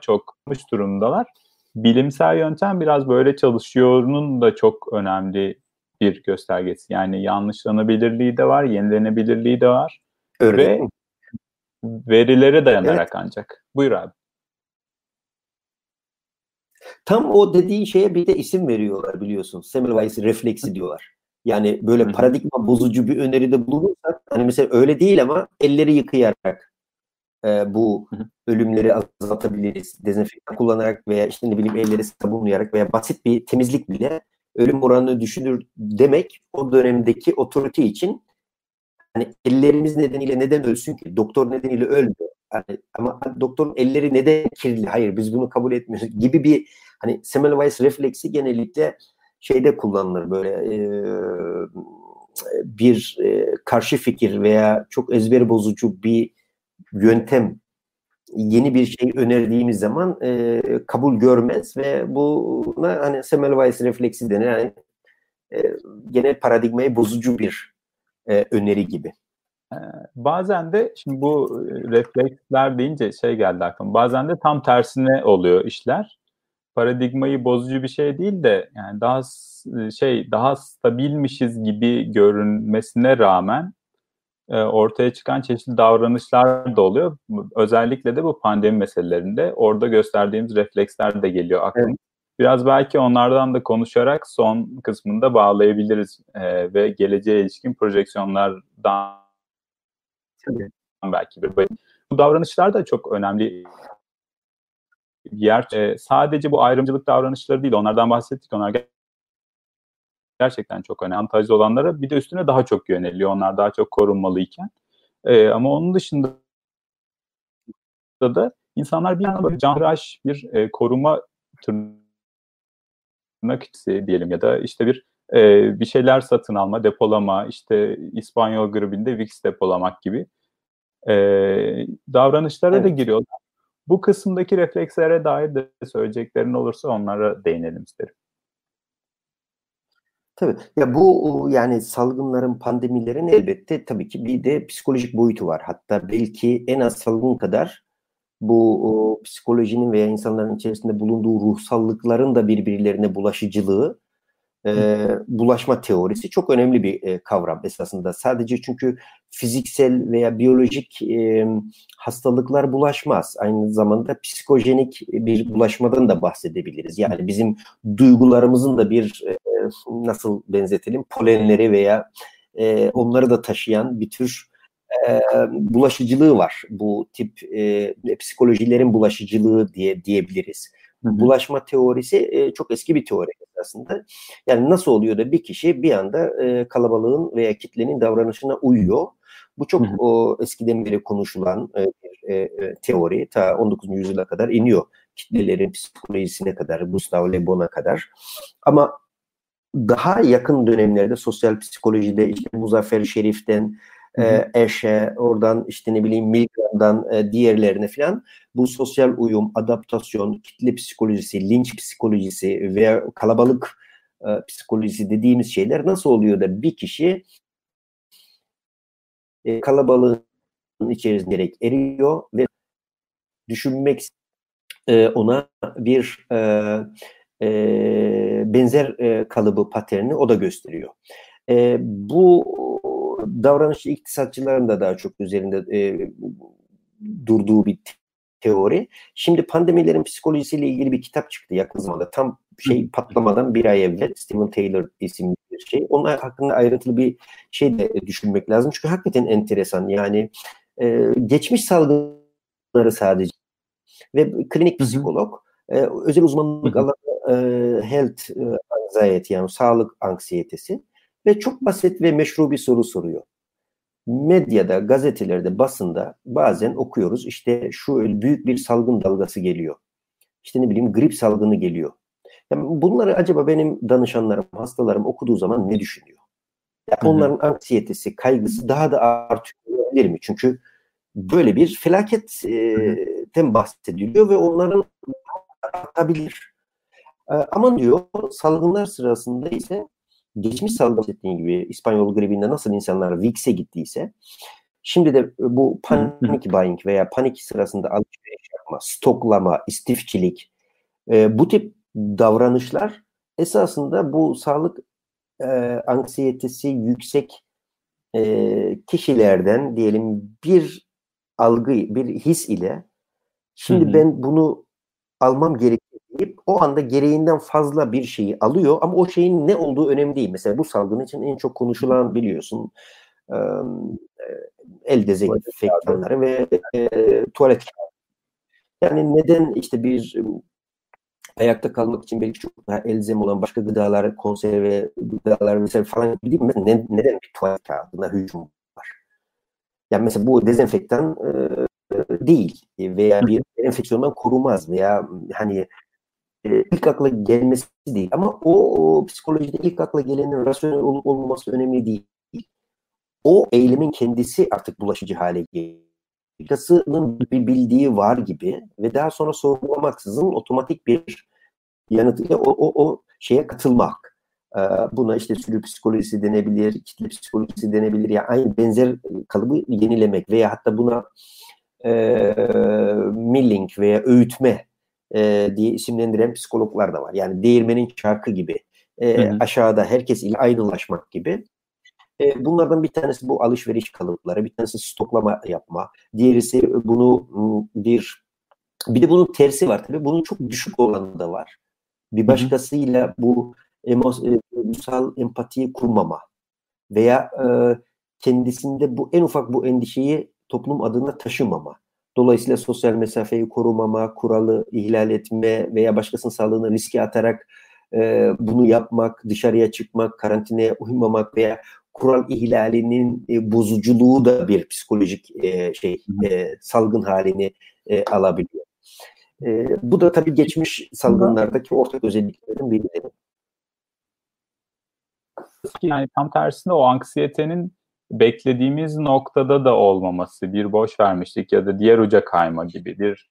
çok durumdalar. Bilimsel yöntem biraz böyle çalışıyorunun da çok önemli bir göstergesi. Yani yanlışlanabilirliği de var, yenilenebilirliği de var. Öyle ve verilere dayanarak evet. ancak. Buyur abi. Tam o dediğin şeye bir de isim veriyorlar biliyorsun. Semmelweis refleksi diyorlar. Yani böyle paradigma bozucu bir öneride bulunursak hani mesela öyle değil ama elleri yıkayarak e, bu ölümleri azaltabiliriz. Dezenfektan kullanarak veya işte ne bileyim elleri sabunlayarak veya basit bir temizlik bile ölüm oranını düşünür demek o dönemdeki otorite için hani ellerimiz nedeniyle neden ölsün ki? Doktor nedeniyle ölmüyor. Yani, ama doktorun elleri neden kirli? Hayır biz bunu kabul etmiyoruz gibi bir hani Semmelweis refleksi genellikle şeyde kullanılır böyle e, bir e, karşı fikir veya çok ezber bozucu bir yöntem yeni bir şey önerdiğimiz zaman e, kabul görmez ve buna hani Semmelweis refleksi denir. Yani e, genel paradigmayı bozucu bir e, öneri gibi. Bazen de şimdi bu refleksler deyince şey geldi aklıma. Bazen de tam tersine oluyor işler paradigmayı bozucu bir şey değil de yani daha e, şey daha stabilmişiz gibi görünmesine rağmen e, ortaya çıkan çeşitli davranışlar da oluyor. Özellikle de bu pandemi meselelerinde orada gösterdiğimiz refleksler de geliyor aklıma. Evet. Biraz belki onlardan da konuşarak son kısmında bağlayabiliriz e, ve geleceğe ilişkin projeksiyonlardan Tabii. belki bir bu davranışlar da çok önemli yer. E, sadece bu ayrımcılık davranışları değil, onlardan bahsettik. Onlar gerçekten çok önemli. Avantajlı olanlara bir de üstüne daha çok yöneliyor. Onlar daha çok korunmalıyken. E, ama onun dışında da insanlar bir yandan böyle canhıraş bir e, koruma tırnak içi diyelim ya da işte bir e, bir şeyler satın alma, depolama, işte İspanyol gribinde Vicks depolamak gibi e, davranışlara evet. da giriyorlar. Bu kısımdaki reflekslere dair de söyleyeceklerin olursa onlara değinelim isterim. Tabii. Ya bu yani salgınların, pandemilerin elbette tabii ki bir de psikolojik boyutu var. Hatta belki en az salgın kadar bu o, psikolojinin veya insanların içerisinde bulunduğu ruhsallıkların da birbirlerine bulaşıcılığı e, bulaşma teorisi çok önemli bir e, kavram esasında. Sadece çünkü fiziksel veya biyolojik e, hastalıklar bulaşmaz. Aynı zamanda psikojenik bir bulaşmadan da bahsedebiliriz. Yani bizim duygularımızın da bir e, nasıl benzetelim polenleri veya e, onları da taşıyan bir tür e, bulaşıcılığı var. Bu tip e, psikolojilerin bulaşıcılığı diye diyebiliriz. Bulaşma teorisi e, çok eski bir teori aslında. Yani nasıl oluyor da bir kişi bir anda e, kalabalığın veya kitlenin davranışına uyuyor. Bu çok o eskiden beri konuşulan e, bir e, teori ta 19. yüzyıla kadar iniyor. Kitlelerin psikolojisine kadar, Gustave Le Bon'a kadar. Ama daha yakın dönemlerde sosyal psikolojide işte Muzaffer Şerif'ten e, Eşe, oradan işte ne bileyim Milgram'dan e, diğerlerine falan bu sosyal uyum, adaptasyon, kitle psikolojisi, linç psikolojisi veya kalabalık e, psikolojisi dediğimiz şeyler nasıl oluyor da bir kişi e, kalabalığın içerisinde gerek eriyor ve düşünmek e, ona bir e, e, benzer e, kalıbı paterni o da gösteriyor. E, bu davranışçı iktisatçıların da daha çok üzerinde e, durduğu bir teori. Şimdi pandemilerin psikolojisiyle ilgili bir kitap çıktı yakın zamanda. Tam şey patlamadan bir ay evvel Steven Taylor isimli bir şey. Onun hakkında ayrıntılı bir şey de düşünmek lazım. Çünkü hakikaten enteresan. Yani e, geçmiş salgınları sadece ve klinik psikolog e, özel uzmanlık alanı e, health e, anxiety yani sağlık anksiyetesi ve çok basit ve meşru bir soru soruyor. Medyada, gazetelerde, basında bazen okuyoruz işte şu büyük bir salgın dalgası geliyor. İşte ne bileyim grip salgını geliyor. Yani bunları acaba benim danışanlarım, hastalarım okuduğu zaman ne düşünüyor? Yani onların anksiyetesi, kaygısı daha da artıyor mi? Çünkü böyle bir felaketten bahsediliyor ve onların artabilir. Ama diyor? Salgınlar sırasında ise geçmiş salgın ettiğin gibi İspanyol gribinde nasıl insanlar VIX'e gittiyse şimdi de bu panik buying veya panik sırasında alışveriş yapma, stoklama, istifçilik e, bu tip davranışlar esasında bu sağlık e, anksiyetesi yüksek e, kişilerden diyelim bir algı, bir his ile şimdi ben bunu almam gerekiyor o anda gereğinden fazla bir şeyi alıyor ama o şeyin ne olduğu önemli değil. Mesela bu salgın için en çok konuşulan biliyorsun e, el dezenfektanları ve e, tuvalet yani neden işte bir ayakta kalmak için belki çok daha elzem olan başka gıdalar, konserve gıdalar mesela falan değil mi? Ne, neden bir tuvalet kağıdına hücum var? Yani mesela bu dezenfektan e, değil veya bir enfeksiyondan korumaz veya hani e, ilk akla gelmesi değil. Ama o, o psikolojide ilk akla gelenin rasyonel olup olmaması önemli değil. O eylemin kendisi artık bulaşıcı hale geliyor. Başkasının bildiği var gibi ve daha sonra sorgulamaksızın otomatik bir yanıtıyla o, o, o şeye katılmak. Ee, buna işte sürü psikolojisi denebilir, kitle psikolojisi denebilir. Yani aynı benzer kalıbı yenilemek veya hatta buna e, milling veya öğütme e, diye isimlendiren psikologlar da var. Yani değirmenin çarkı gibi e, hı hı. aşağıda herkes ile aynılaşmak gibi. E, bunlardan bir tanesi bu alışveriş kalıpları, bir tanesi stoklama yapma, diğerisi bunu bir bir de bunun tersi var tabii. Bunun çok düşük olanı da var. Bir başkasıyla bu emosyonel empatiyi kurmama veya e, kendisinde bu en ufak bu endişeyi toplum adına taşımama. Dolayısıyla sosyal mesafeyi korumama, kuralı ihlal etme veya başkasının sağlığını riske atarak e, bunu yapmak, dışarıya çıkmak, karantinaya uymamak veya kural ihlalinin e, bozuculuğu da bir psikolojik e, şey e, salgın halini e, alabiliyor. E, bu da tabii geçmiş salgınlardaki ortak özelliklerin birileri. Yani tam tersine o anksiyetenin beklediğimiz noktada da olmaması, bir boş vermişlik ya da diğer uca kayma gibi bir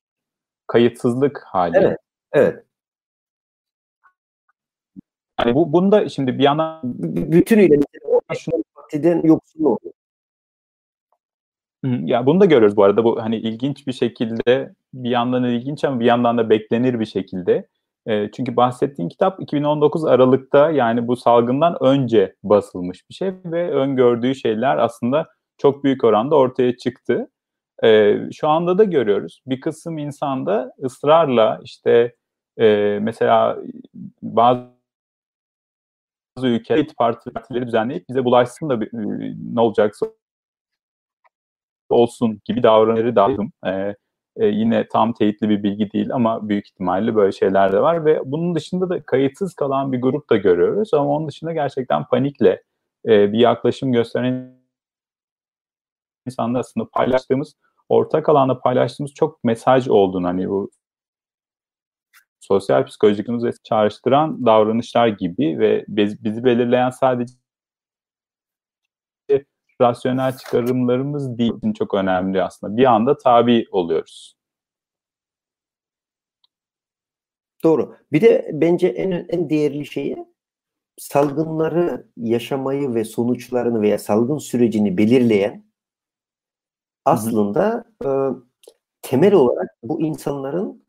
kayıtsızlık hali. Evet, evet. Hani bu bunda şimdi bir yana bütünüyle şunu partiden yoksun oluyor. Ya bunu da görüyoruz bu arada. Bu hani ilginç bir şekilde bir yandan ilginç ama bir yandan da beklenir bir şekilde E, çünkü bahsettiğin kitap 2019 Aralık'ta yani bu salgından önce basılmış bir şey ve öngördüğü şeyler aslında çok büyük oranda ortaya çıktı. E, şu anda da görüyoruz. Bir kısım insanda ısrarla işte e, mesela bazı ülkeler partileri düzenleyip bize bulaşsın da bir, ne olacaksa olsun gibi davranışları dahildim. E, e, yine tam teyitli bir bilgi değil ama büyük ihtimalle böyle şeyler de var ve bunun dışında da kayıtsız kalan bir grup da görüyoruz ama onun dışında gerçekten panikle e, bir yaklaşım gösteren insanlar aslında paylaştığımız ortak alanda paylaştığımız çok mesaj olduğunu hani bu sosyal psikolojik ve çağrıştıran davranışlar gibi ve biz, bizi belirleyen sadece rasyonel çıkarımlarımız değil çok önemli aslında. Bir anda tabi oluyoruz. Doğru. Bir de bence en en değerli şeyi salgınları yaşamayı ve sonuçlarını veya salgın sürecini belirleyen aslında e, temel olarak bu insanların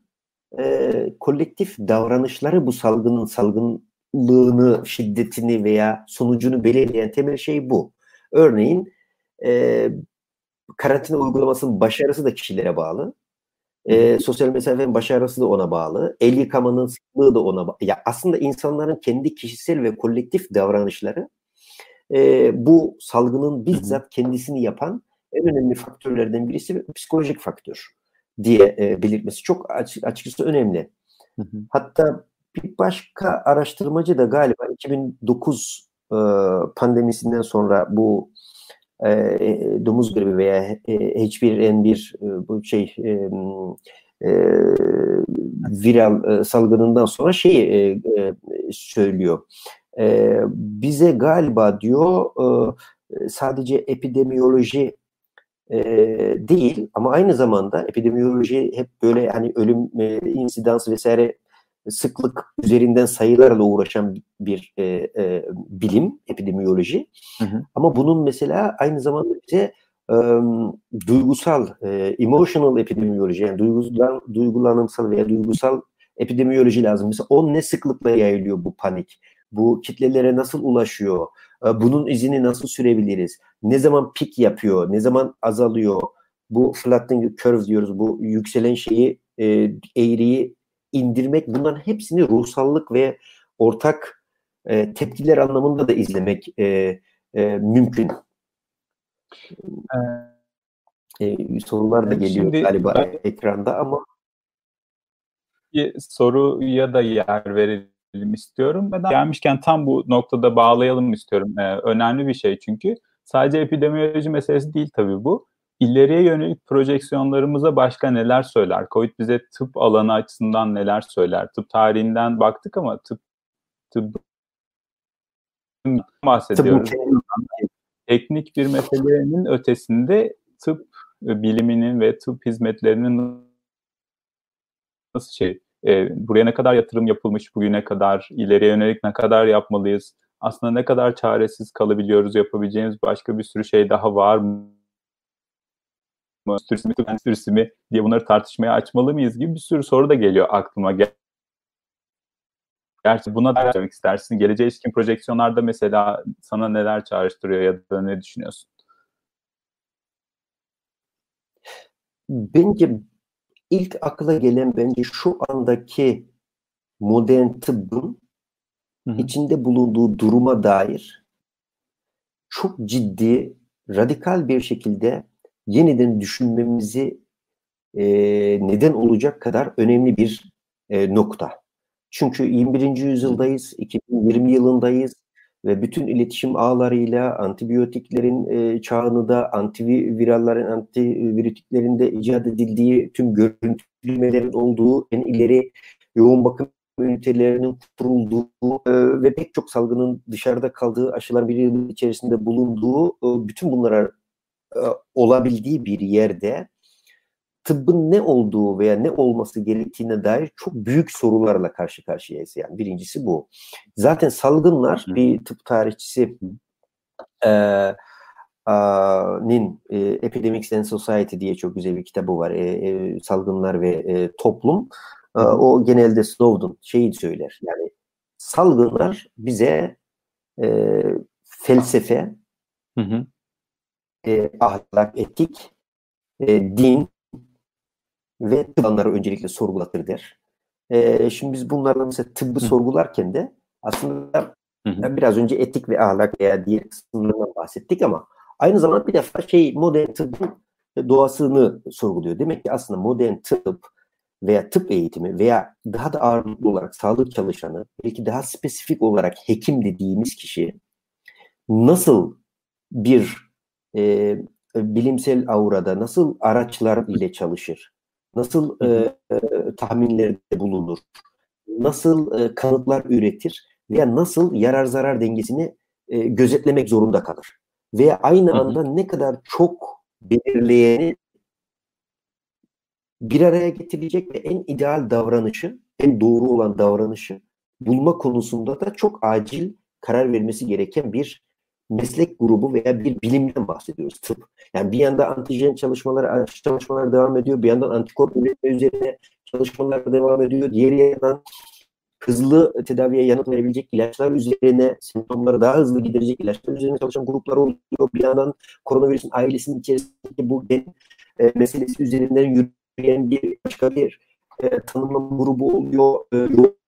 e, kolektif davranışları bu salgının salgınlığını, şiddetini veya sonucunu belirleyen temel şey bu. Örneğin e, karantina uygulamasının başarısı da kişilere bağlı. E, sosyal mesafenin başarısı da ona bağlı. El yıkamanın sıklığı da ona bağlı. Ya aslında insanların kendi kişisel ve kolektif davranışları e, bu salgının bizzat kendisini yapan en önemli faktörlerden birisi psikolojik faktör diye e, belirtmesi çok açık, açıkçası önemli. Hı hı. Hatta bir başka araştırmacı da galiba 2009 e, pandemisinden sonra bu e, domuz gribi veya H1N1 e, bu şey e, e, viral e, salgınından sonra şeyi e, e, söylüyor. E, bize galiba diyor e, sadece epidemiyoloji e, değil ama aynı zamanda epidemiyoloji hep böyle hani ölüm e, insidans vesaire sıklık üzerinden sayılarla uğraşan bir e, e, bilim epidemiyoloji. Hı hı. Ama bunun mesela aynı zamanda bize e, duygusal, e, emotional epidemiyoloji yani duygulan, duygulanımsal veya duygusal epidemiyoloji lazım. Mesela o ne sıklıkla yayılıyor bu panik? Bu kitlelere nasıl ulaşıyor? E, bunun izini nasıl sürebiliriz? Ne zaman pik yapıyor? Ne zaman azalıyor? Bu flattening curve diyoruz. Bu yükselen şeyi, e, eğriyi indirmek bunların hepsini ruhsallık ve ortak e, tepkiler anlamında da izlemek e, e, mümkün. E, sorular da geliyor Şimdi, galiba ben, ekranda ama bir soruya da yer verelim istiyorum. Ben gelmişken tam bu noktada bağlayalım istiyorum. Ee, önemli bir şey çünkü. Sadece epidemioloji meselesi değil tabii bu ileriye yönelik projeksiyonlarımıza başka neler söyler? Covid bize tıp alanı açısından neler söyler? Tıp tarihinden baktık ama tıp tıp bahsediyoruz. Teknik bir meselenin ötesinde tıp biliminin ve tıp hizmetlerinin nasıl şey e, buraya ne kadar yatırım yapılmış bugüne kadar ileriye yönelik ne kadar yapmalıyız aslında ne kadar çaresiz kalabiliyoruz yapabileceğimiz başka bir sürü şey daha var mı mı, mi, tıp endüstrisi mi diye bunları tartışmaya açmalı mıyız gibi bir sürü soru da geliyor aklıma. Gerçi buna da söylemek istersin. Geleceğe ilişkin projeksiyonlarda mesela sana neler çağrıştırıyor ya da ne düşünüyorsun? Bence ilk akla gelen bence şu andaki modern tıbbın hı hı. içinde bulunduğu duruma dair çok ciddi, radikal bir şekilde yeniden düşünmemizi e, neden olacak kadar önemli bir e, nokta. Çünkü 21. yüzyıldayız, 2020 yılındayız ve bütün iletişim ağlarıyla antibiyotiklerin e, çağını da antivirallerin, antivirütiklerin de icat edildiği tüm görüntülemelerin olduğu en ileri yoğun bakım ünitelerinin kurulduğu e, ve pek çok salgının dışarıda kaldığı aşılar bir yıl içerisinde bulunduğu e, bütün bunlara e, olabildiği bir yerde tıbbın ne olduğu veya ne olması gerektiğine dair çok büyük sorularla karşı karşıyayız. Yani birincisi bu. Zaten salgınlar bir tıp tarihçisi e, nin e, Epidemics and Society diye çok güzel bir kitabı var. E, e, salgınlar ve e, toplum. e, o genelde Snowden şeyi söyler. Yani salgınlar bize e, felsefe, Hı hı. E, ahlak, etik, e, din ve tıbbanları öncelikle sorgulatır der. E, şimdi biz bunlarla mesela tıbbı Hı. sorgularken de aslında Hı hı. biraz önce etik ve ahlak veya diğer kısımlarından bahsettik ama aynı zamanda bir defa şey modern tıbbın doğasını sorguluyor. Demek ki aslında modern tıp veya tıp eğitimi veya daha da ağırlıklı olarak sağlık çalışanı, belki daha spesifik olarak hekim dediğimiz kişi nasıl bir e, bilimsel aurada, nasıl araçlar ile çalışır, nasıl e, tahminlerde bulunur, nasıl e, kanıtlar üretir? Veya nasıl yarar zarar dengesini e, gözetlemek zorunda kalır. Veya aynı anda ne kadar çok belirleyeni bir araya getirecek ve en ideal davranışı, en doğru olan davranışı bulma konusunda da çok acil karar vermesi gereken bir meslek grubu veya bir bilimden bahsediyoruz tıp. Yani bir yanda antijen çalışmaları, aşı çalışmaları devam ediyor. Bir yandan antikor üretme üzerine çalışmalar devam ediyor. Diğer yandan hızlı tedaviye yanıt verebilecek ilaçlar üzerine, semptomları daha hızlı giderecek ilaçlar üzerine çalışan gruplar oluyor. Bir yandan koronavirüsün ailesinin içerisindeki bu gen e, meselesi üzerinden yürüyen bir başka bir e, tanımlama grubu oluyor. E, yoğun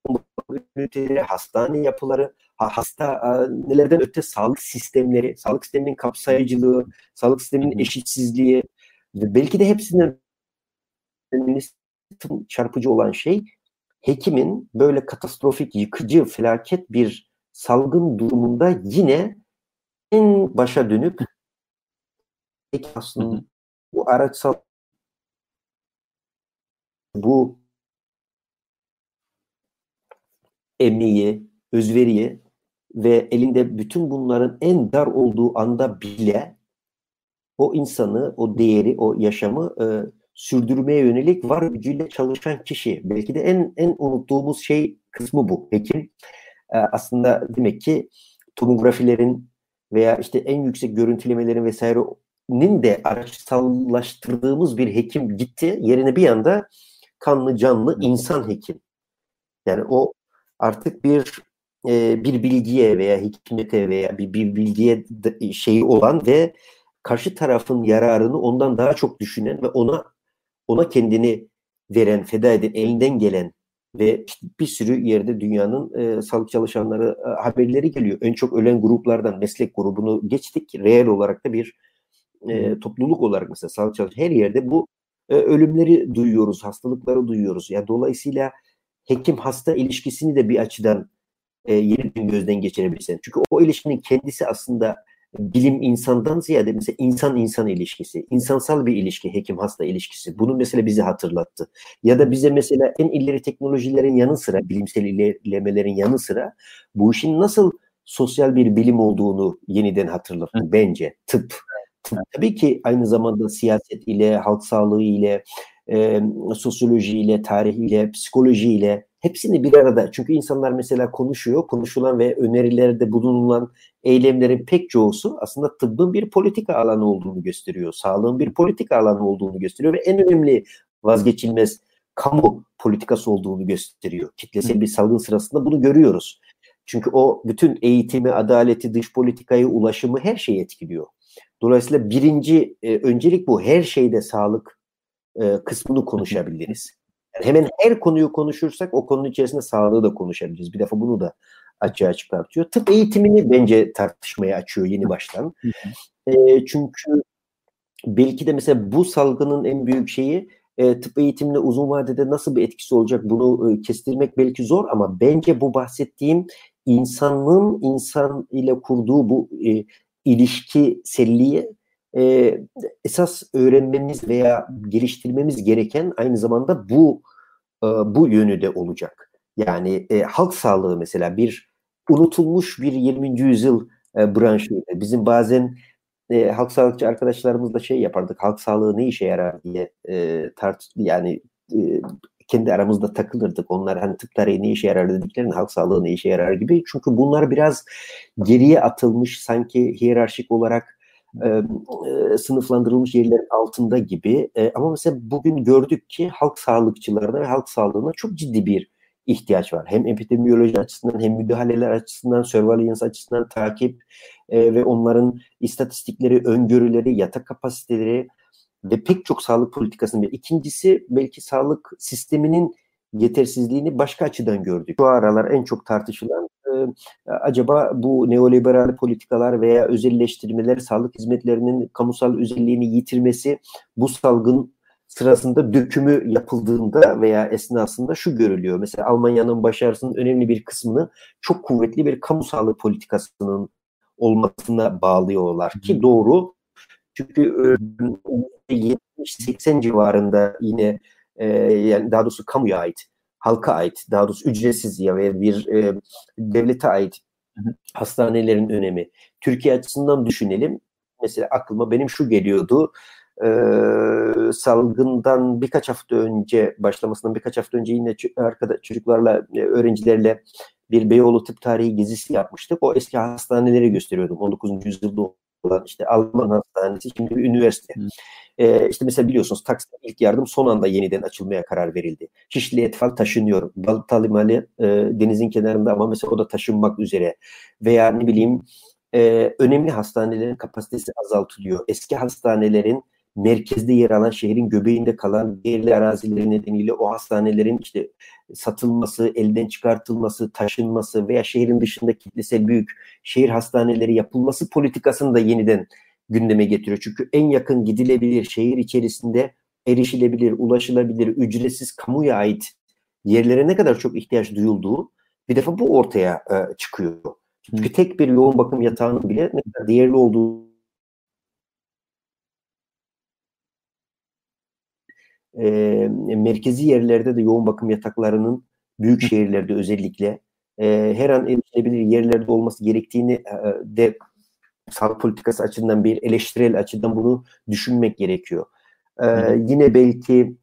hastane yapıları, hasta e, nelerden öte sağlık sistemleri, sağlık sisteminin kapsayıcılığı, sağlık sisteminin eşitsizliği ve belki de hepsinden çarpıcı olan şey hekimin böyle katastrofik, yıkıcı, felaket bir salgın durumunda yine en başa dönüp aslında bu araçsal bu emeği, özveriyi ve elinde bütün bunların en dar olduğu anda bile o insanı, o değeri, o yaşamı e, sürdürmeye yönelik var gücüyle çalışan kişi. Belki de en en unuttuğumuz şey kısmı bu. Hekim e, aslında demek ki tomografilerin veya işte en yüksek görüntülemelerin vesairenin de araçsallaştırdığımız bir hekim gitti. Yerine bir anda kanlı canlı insan hekim. Yani o artık bir e, bir bilgiye veya hikmete veya bir, bir bilgiye şeyi olan ve karşı tarafın yararını ondan daha çok düşünen ve ona ona kendini veren, feda eden, elinden gelen ve işte bir sürü yerde dünyanın e, sağlık çalışanları e, haberleri geliyor. En çok ölen gruplardan meslek grubunu geçtik. Reel olarak da bir e, topluluk olarak mesela sağlık çalışanları her yerde bu e, ölümleri duyuyoruz, hastalıkları duyuyoruz. Ya yani dolayısıyla hekim hasta ilişkisini de bir açıdan e, yeniden gözden geçirebilirsin. Çünkü o ilişkinin kendisi aslında bilim insandan ziyade mesela insan insan ilişkisi, insansal bir ilişki, hekim hasta ilişkisi. Bunu mesela bize hatırlattı. Ya da bize mesela en ileri teknolojilerin yanı sıra, bilimsel ilerlemelerin yanı sıra bu işin nasıl sosyal bir bilim olduğunu yeniden hatırlattı bence tıp. tıp. Tabii ki aynı zamanda siyaset ile, halk sağlığı ile, e, sosyoloji ile, tarih ile, psikoloji ile hepsini bir arada. Çünkü insanlar mesela konuşuyor, konuşulan ve önerilerde bulunulan eylemlerin pek çoğusu aslında tıbbın bir politika alanı olduğunu gösteriyor. Sağlığın bir politika alanı olduğunu gösteriyor ve en önemli vazgeçilmez kamu politikası olduğunu gösteriyor. Kitlesel bir salgın sırasında bunu görüyoruz. Çünkü o bütün eğitimi, adaleti, dış politikayı, ulaşımı her şeyi etkiliyor. Dolayısıyla birinci e, öncelik bu. Her şeyde sağlık e, kısmını konuşabiliriz. Yani hemen her konuyu konuşursak o konunun içerisinde sağlığı da konuşabiliriz. Bir defa bunu da açığa çıkartıyor. Tıp eğitimini bence tartışmaya açıyor yeni baştan. E, çünkü belki de mesela bu salgının en büyük şeyi e, tıp eğitimine uzun vadede nasıl bir etkisi olacak bunu e, kestirmek belki zor ama bence bu bahsettiğim insanlığın insan ile kurduğu bu e, ilişkiselliği e, esas öğrenmemiz veya geliştirmemiz gereken aynı zamanda bu e, bu yönü de olacak. Yani e, halk sağlığı mesela bir unutulmuş bir 20. yüzyıl e, branşıydı. Bizim bazen e, halk sağlıkçı arkadaşlarımızla şey yapardık. Halk sağlığı ne işe yarar diye e, tart yani e, kendi aramızda takılırdık. Onlar hani tıp tarihi ne işe yarar dediklerinde halk sağlığı ne işe yarar gibi. Çünkü bunlar biraz geriye atılmış sanki hiyerarşik olarak e, sınıflandırılmış yerlerin altında gibi. E, ama mesela bugün gördük ki halk sağlıkçılarına ve halk sağlığına çok ciddi bir ihtiyaç var. Hem epidemiyoloji açısından hem müdahaleler açısından, surveillance açısından takip e, ve onların istatistikleri, öngörüleri, yatak kapasiteleri ve pek çok sağlık politikasının. İkincisi belki sağlık sisteminin yetersizliğini başka açıdan gördük. Şu aralar en çok tartışılan acaba bu neoliberal politikalar veya özelleştirmeler sağlık hizmetlerinin kamusal özelliğini yitirmesi bu salgın sırasında dökümü yapıldığında veya esnasında şu görülüyor. Mesela Almanya'nın başarısının önemli bir kısmını çok kuvvetli bir kamu sağlık politikasının olmasına bağlıyorlar ki doğru. Çünkü 70-80 civarında yine yani daha doğrusu kamuya ait, halka ait, daha doğrusu ücretsiz ya veya bir e, devlete ait hastanelerin önemi. Türkiye açısından düşünelim. Mesela aklıma benim şu geliyordu. E, salgından birkaç hafta önce başlamasından birkaç hafta önce yine arkada çocuklarla e, öğrencilerle bir Beyoğlu Tıp Tarihi gezisi yapmıştık. O eski hastaneleri gösteriyordum. 19. yüzyılda olan işte Alman hastanesi şimdi bir üniversite. Ee, işte mesela biliyorsunuz Taksim ilk yardım son anda yeniden açılmaya karar verildi. Şişli Etfal taşınıyor. Balta Limanı e, denizin kenarında ama mesela o da taşınmak üzere. Veya ne bileyim e, önemli hastanelerin kapasitesi azaltılıyor. Eski hastanelerin merkezde yer alan şehrin göbeğinde kalan değerli arazileri nedeniyle o hastanelerin işte satılması, elden çıkartılması, taşınması veya şehrin dışında kitlesel büyük şehir hastaneleri yapılması politikasını da yeniden gündeme getiriyor. Çünkü en yakın gidilebilir şehir içerisinde erişilebilir, ulaşılabilir, ücretsiz kamuya ait yerlere ne kadar çok ihtiyaç duyulduğu bir defa bu ortaya e, çıkıyor. Çünkü tek bir yoğun bakım yatağının bile ne kadar değerli olduğu e, merkezi yerlerde de yoğun bakım yataklarının büyük şehirlerde özellikle e, her an erişilebilir yerlerde olması gerektiğini e, de sağlık politikası açısından bir eleştirel açıdan bunu düşünmek gerekiyor. E, yine belki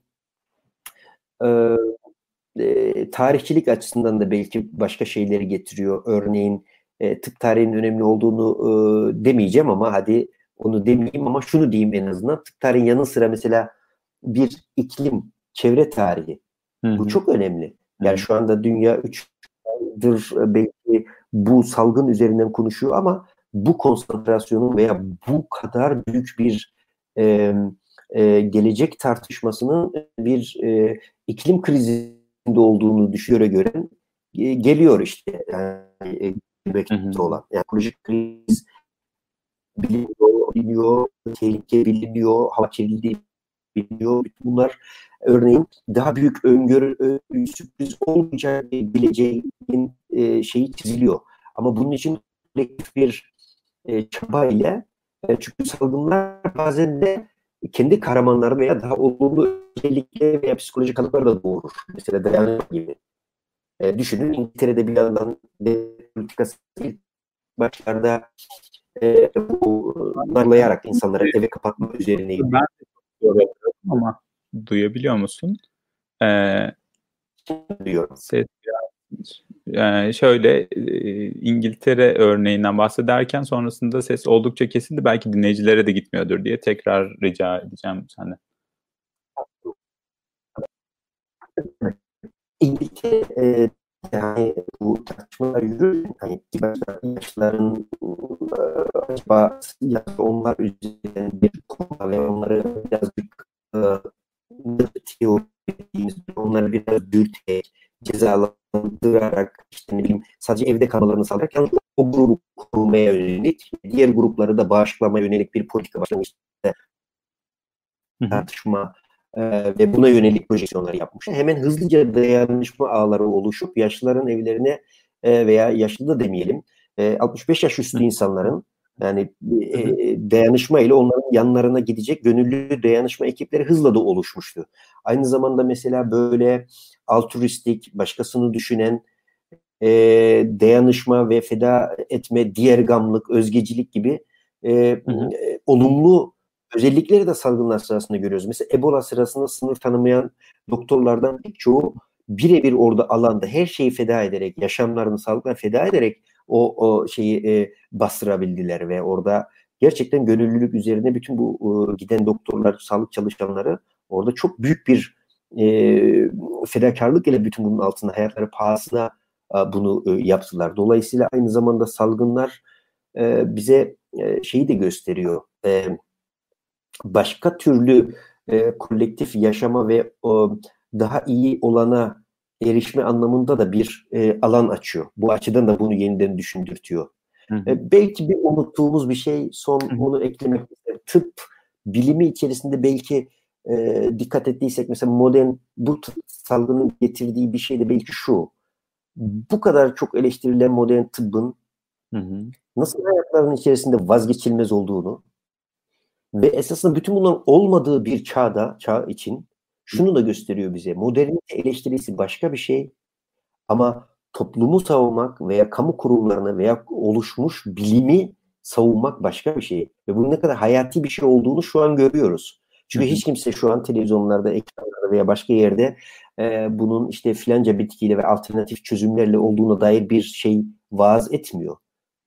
e, e, tarihçilik açısından da belki başka şeyleri getiriyor. Örneğin e, tıp tarihinin önemli olduğunu e, demeyeceğim ama hadi onu demeyeyim ama şunu diyeyim en azından. Tıp tarihin yanı sıra mesela bir iklim, çevre tarihi. Hı-hı. Bu çok önemli. Yani şu anda dünya 3 yıldır belki bu salgın üzerinden konuşuyor ama bu konsantrasyonun veya bu kadar büyük bir e, e, gelecek tartışmasının bir e, iklim krizinde olduğunu düşünüyor gören e, geliyor işte. Yani e, olan. Yani ekolojik kriz biliniyor, biliniyor, tehlike biliniyor, hava kirliliği biliyor. Bütün bunlar örneğin daha büyük öngörü e, sürpriz olmayacak geleceğin e, şeyi çiziliyor. Ama bunun için kolektif bir e, çaba ile e, çünkü salgınlar bazen de kendi kahramanları veya daha olumlu özellikle veya psikolojik kalıpları da doğurur. Mesela dayanma gibi. E, düşünün İngiltere'de bir yandan politikası ilk başlarda e, bu narlayarak insanları eve kapatma üzerine. Ben ama duyabiliyor musun? Ee, Duyuyorum. Ses yani şöyle İngiltere örneğinden bahsederken sonrasında ses oldukça kesildi. Belki dinleyicilere de gitmiyordur diye tekrar rica edeceğim senden. İngiltere e, yani bu tartışmalar yürür. Hani yaşların acaba onlar üzerinden bir konu ve onları birazcık teori onları biraz dürterek, cezalandırarak, işte ne bileyim sadece evde kalmalarını sağlarken o grubu kurmaya yönelik, diğer grupları da bağışlamaya yönelik bir politika başlamıştı. Tartışma e, ve buna yönelik projeksiyonlar yapmış. Hemen hızlıca dayanışma ağları oluşup yaşlıların evlerine e, veya yaşlı da demeyelim, e, 65 yaş üstü insanların yani e, dayanışma ile onların yanlarına gidecek gönüllü dayanışma ekipleri hızla da oluşmuştu. Aynı zamanda mesela böyle altruistik, başkasını düşünen e, dayanışma ve feda etme, diğer gamlık, özgecilik gibi e, e, olumlu özellikleri de salgınlar sırasında görüyoruz. Mesela Ebola sırasında sınır tanımayan doktorlardan pek çoğu birebir orada alanda her şeyi feda ederek, yaşamlarını sağlıkla feda ederek o, o şeyi e, bastırabildiler ve orada gerçekten gönüllülük üzerine bütün bu e, giden doktorlar, sağlık çalışanları orada çok büyük bir e, fedakarlık ile bütün bunun altında hayatları pahasına e, bunu e, yaptılar. Dolayısıyla aynı zamanda salgınlar e, bize e, şeyi de gösteriyor. E, başka türlü e, kolektif yaşama ve o daha iyi olana erişme anlamında da bir e, alan açıyor. Bu açıdan da bunu yeniden düşündürtüyor. Hı hı. E, belki bir unuttuğumuz bir şey son hı hı. onu eklemek tıp bilimi içerisinde belki e, dikkat ettiysek mesela modern bu salgının getirdiği bir şey de belki şu. Bu kadar çok eleştirilen modern tıbbın hı hı. nasıl hayatların içerisinde vazgeçilmez olduğunu ve esasında bütün bunların olmadığı bir çağda, çağ için şunu da gösteriyor bize. Modernite eleştirisi başka bir şey ama toplumu savunmak veya kamu kurumlarını veya oluşmuş bilimi savunmak başka bir şey. Ve bunun ne kadar hayati bir şey olduğunu şu an görüyoruz. Çünkü hiç kimse şu an televizyonlarda, ekranlarda veya başka yerde e, bunun işte filanca bitkiyle ve alternatif çözümlerle olduğuna dair bir şey vaaz etmiyor.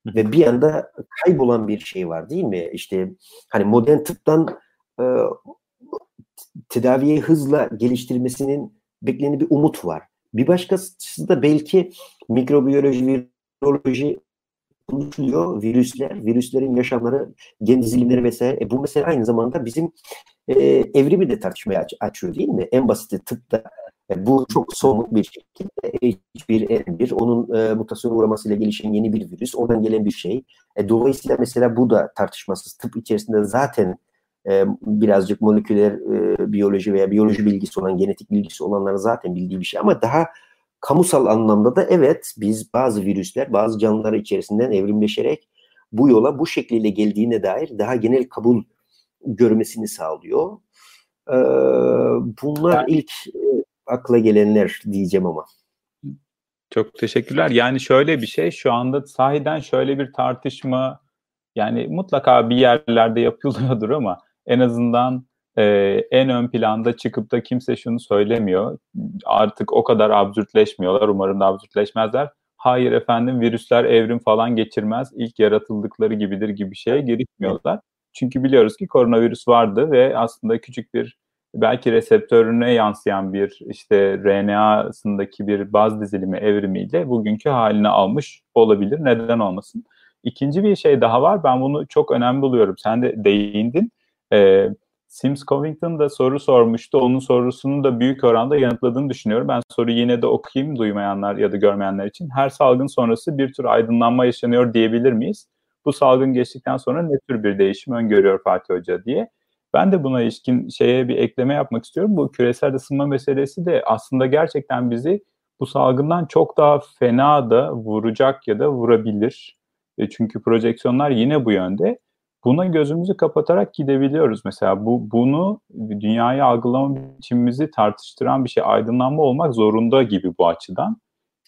Ve bir anda kaybolan bir şey var değil mi? İşte hani modern tıptan e, tedaviyi hızla geliştirmesinin beklenen bir umut var. Bir başkası da belki mikrobiyoloji, viroloji konuşuluyor. Virüsler, virüslerin yaşamları, gen dizilimleri vesaire. E bu mesela aynı zamanda bizim e, evrimi de tartışmaya aç, açıyor değil mi? En basiti tıpta e, bu çok somut bir şekilde H1N1 onun e, mutasyona uğramasıyla gelişen yeni bir virüs. Oradan gelen bir şey. E, dolayısıyla mesela bu da tartışmasız. Tıp içerisinde zaten e, birazcık moleküler e, biyoloji veya biyoloji bilgisi olan, genetik bilgisi olanların zaten bildiği bir şey. Ama daha kamusal anlamda da evet biz bazı virüsler, bazı canlılar içerisinden evrimleşerek bu yola bu şekliyle geldiğine dair daha genel kabul görmesini sağlıyor. Ee, bunlar yani, ilk akla gelenler diyeceğim ama. Çok teşekkürler. Yani şöyle bir şey şu anda sahiden şöyle bir tartışma yani mutlaka bir yerlerde yapılıyordur ama en azından e, en ön planda çıkıp da kimse şunu söylemiyor. Artık o kadar absürtleşmiyorlar. Umarım da absürtleşmezler. Hayır efendim virüsler evrim falan geçirmez. İlk yaratıldıkları gibidir gibi şeye girişmiyorlar. Çünkü biliyoruz ki koronavirüs vardı ve aslında küçük bir belki reseptörüne yansıyan bir işte RNA'sındaki bir baz dizilimi evrimiyle bugünkü halini almış olabilir. Neden olmasın? İkinci bir şey daha var. Ben bunu çok önemli buluyorum. Sen de değindin. Ee, Sims Covington da soru sormuştu. Onun sorusunu da büyük oranda yanıtladığını düşünüyorum. Ben soruyu yine de okuyayım duymayanlar ya da görmeyenler için. Her salgın sonrası bir tür aydınlanma yaşanıyor diyebilir miyiz? Bu salgın geçtikten sonra ne tür bir değişim öngörüyor Fatih Hoca diye. Ben de buna ilişkin şeye bir ekleme yapmak istiyorum. Bu küresel ısınma meselesi de aslında gerçekten bizi bu salgından çok daha fena da vuracak ya da vurabilir. E çünkü projeksiyonlar yine bu yönde. Buna gözümüzü kapatarak gidebiliyoruz. Mesela bu bunu dünyayı algılama biçimimizi tartıştıran bir şey. Aydınlanma olmak zorunda gibi bu açıdan.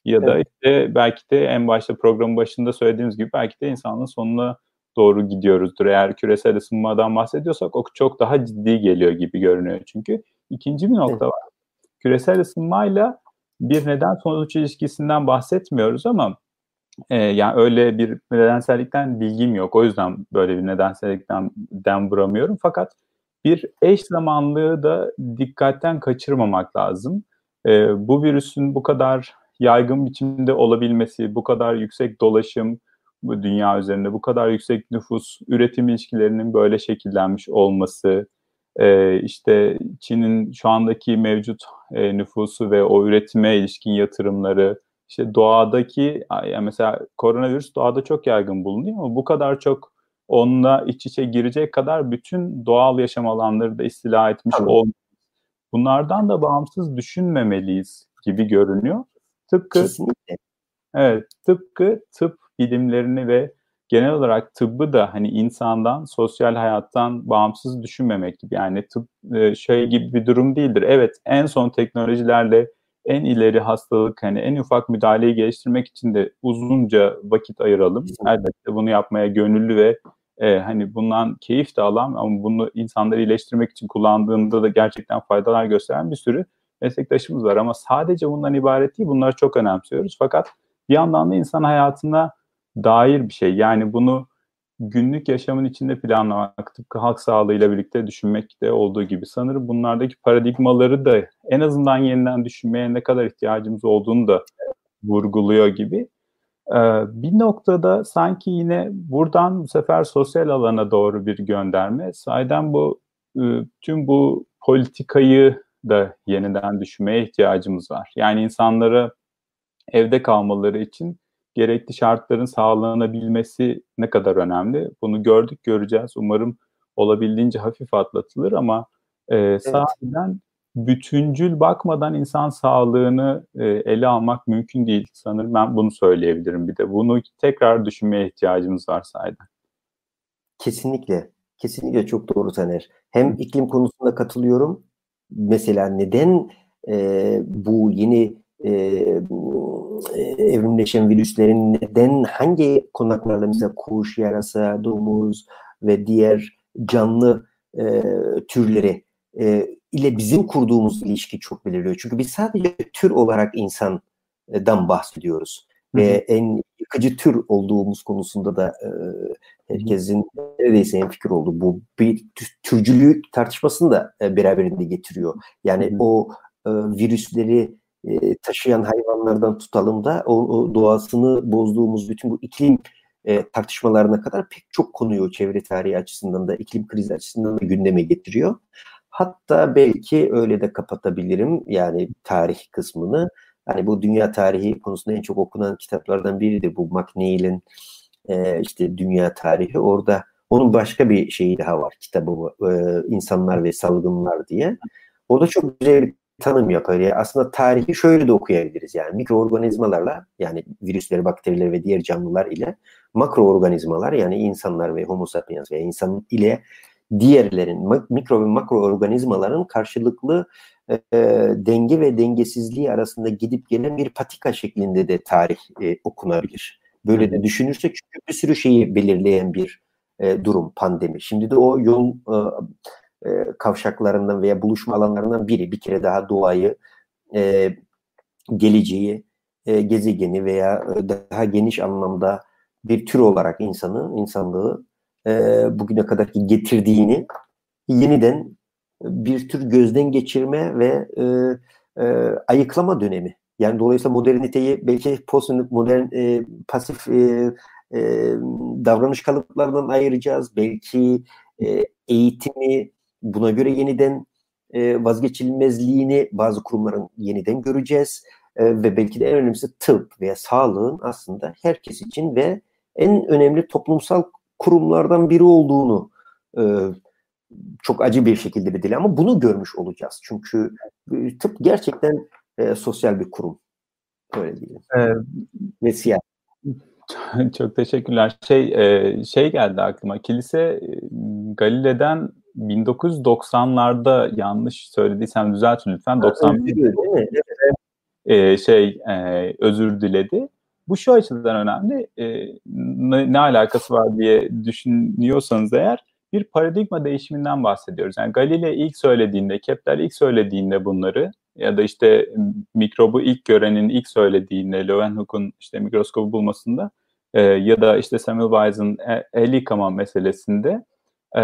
Ya da evet. işte belki de en başta programın başında söylediğimiz gibi belki de insanlığın sonuna doğru gidiyoruzdur. Eğer küresel ısınmadan bahsediyorsak o çok daha ciddi geliyor gibi görünüyor çünkü. ikinci bir nokta var. Küresel ısınmayla bir neden sonuç ilişkisinden bahsetmiyoruz ama e, yani öyle bir nedensellikten bilgim yok. O yüzden böyle bir nedensellikten dem vuramıyorum. Fakat bir eş zamanlığı da dikkatten kaçırmamak lazım. E, bu virüsün bu kadar yaygın biçimde olabilmesi, bu kadar yüksek dolaşım, bu dünya üzerinde bu kadar yüksek nüfus, üretim ilişkilerinin böyle şekillenmiş olması, e, işte Çin'in şu andaki mevcut e, nüfusu ve o üretime ilişkin yatırımları, işte doğadaki yani mesela koronavirüs doğada çok yaygın bulunuyor ama bu kadar çok onunla iç içe girecek kadar bütün doğal yaşam alanları da istila etmiş olmuyor. Bunlardan da bağımsız düşünmemeliyiz gibi görünüyor. Tıpkı Kesinlikle. Evet, tıpkı tıp bilimlerini ve genel olarak tıbbı da hani insandan, sosyal hayattan bağımsız düşünmemek gibi. Yani tıp e, şey gibi bir durum değildir. Evet, en son teknolojilerle en ileri hastalık hani en ufak müdahaleyi geliştirmek için de uzunca vakit ayıralım. Elbette bunu yapmaya gönüllü ve e, hani bundan keyif de alan ama bunu insanları iyileştirmek için kullandığında da gerçekten faydalar gösteren bir sürü meslektaşımız var. Ama sadece bundan ibaret değil. Bunları çok önemsiyoruz. Fakat bir yandan da insan hayatına dair bir şey. Yani bunu günlük yaşamın içinde planlamak, tıpkı halk sağlığıyla birlikte düşünmekte olduğu gibi. Sanırım bunlardaki paradigmaları da en azından yeniden düşünmeye ne kadar ihtiyacımız olduğunu da vurguluyor gibi. Ee, bir noktada sanki yine buradan bu sefer sosyal alana doğru bir gönderme. Sayeden bu e, tüm bu politikayı da yeniden düşünmeye ihtiyacımız var. Yani insanlara evde kalmaları için gerekli şartların sağlanabilmesi ne kadar önemli. Bunu gördük, göreceğiz. Umarım olabildiğince hafif atlatılır ama e, evet. sahiden bütüncül bakmadan insan sağlığını e, ele almak mümkün değil. Sanırım ben bunu söyleyebilirim bir de. Bunu tekrar düşünmeye ihtiyacımız var sahiden. Kesinlikle. Kesinlikle çok doğru Taner. Hem iklim konusunda katılıyorum. Mesela neden e, bu yeni e, evrimleşen virüslerin neden hangi konaklarla mesela kuş, yarasa, domuz ve diğer canlı e, türleri e, ile bizim kurduğumuz ilişki çok belirliyor. Çünkü biz sadece tür olarak insandan bahsediyoruz. Hı. Ve en yıkıcı tür olduğumuz konusunda da e, herkesin neredeyse en fikir oldu. Bu bir türcülük tartışmasını da e, beraberinde getiriyor. Yani Hı. o e, virüsleri e, taşıyan hayvanlardan tutalım da o, o doğasını bozduğumuz bütün bu iklim e, tartışmalarına kadar pek çok konuyu çevre tarihi açısından da iklim krizi açısından da gündeme getiriyor. Hatta belki öyle de kapatabilirim yani tarih kısmını. Hani bu dünya tarihi konusunda en çok okunan kitaplardan biridir bu McNeil'in e, işte dünya tarihi. Orada onun başka bir şeyi daha var kitabı e, insanlar ve salgınlar diye. O da çok güzel bir tanım yapar. Yani aslında tarihi şöyle de okuyabiliriz. Yani mikroorganizmalarla yani virüsleri, bakteriler ve diğer canlılar ile makroorganizmalar yani insanlar ve homo sapiens veya insan ile diğerlerin mikro ve makroorganizmaların karşılıklı e, denge ve dengesizliği arasında gidip gelen bir patika şeklinde de tarih e, okunabilir. Böyle de düşünürsek çünkü bir sürü şeyi belirleyen bir e, durum pandemi. Şimdi de o yol e, e, kavşaklarından veya buluşma alanlarından biri. Bir kere daha doğayı, e, geleceği, e, gezegeni veya e, daha geniş anlamda bir tür olarak insanı, insanlığı e, bugüne kadarki getirdiğini yeniden bir tür gözden geçirme ve e, e, ayıklama dönemi. Yani dolayısıyla moderniteyi belki post modern e, pasif e, e, davranış kalıplarından ayıracağız. Belki e, eğitimi buna göre yeniden e, vazgeçilmezliğini bazı kurumların yeniden göreceğiz. E, ve belki de en önemlisi tıp veya sağlığın aslında herkes için ve en önemli toplumsal kurumlardan biri olduğunu e, çok acı bir şekilde bir dil ama bunu görmüş olacağız. Çünkü e, tıp gerçekten e, sosyal bir kurum. Öyle diyelim. Ee, Ve siyah. Çok teşekkürler. Şey e, şey geldi aklıma. Kilise e, Galile'den 1990'larda yanlış söylediysem düzeltin lütfen. 91 e, şey e, özür diledi. Bu şu açıdan önemli. E, ne, ne alakası var diye düşünüyorsanız eğer bir paradigma değişiminden bahsediyoruz. Yani Galile ilk söylediğinde, Kepler ilk söylediğinde bunları ya da işte mikrobu ilk görenin ilk söylediğinde Leeuwenhoek'un işte mikroskobu bulmasında e, ya da işte Semmelweis'in e, el yıkama meselesinde e,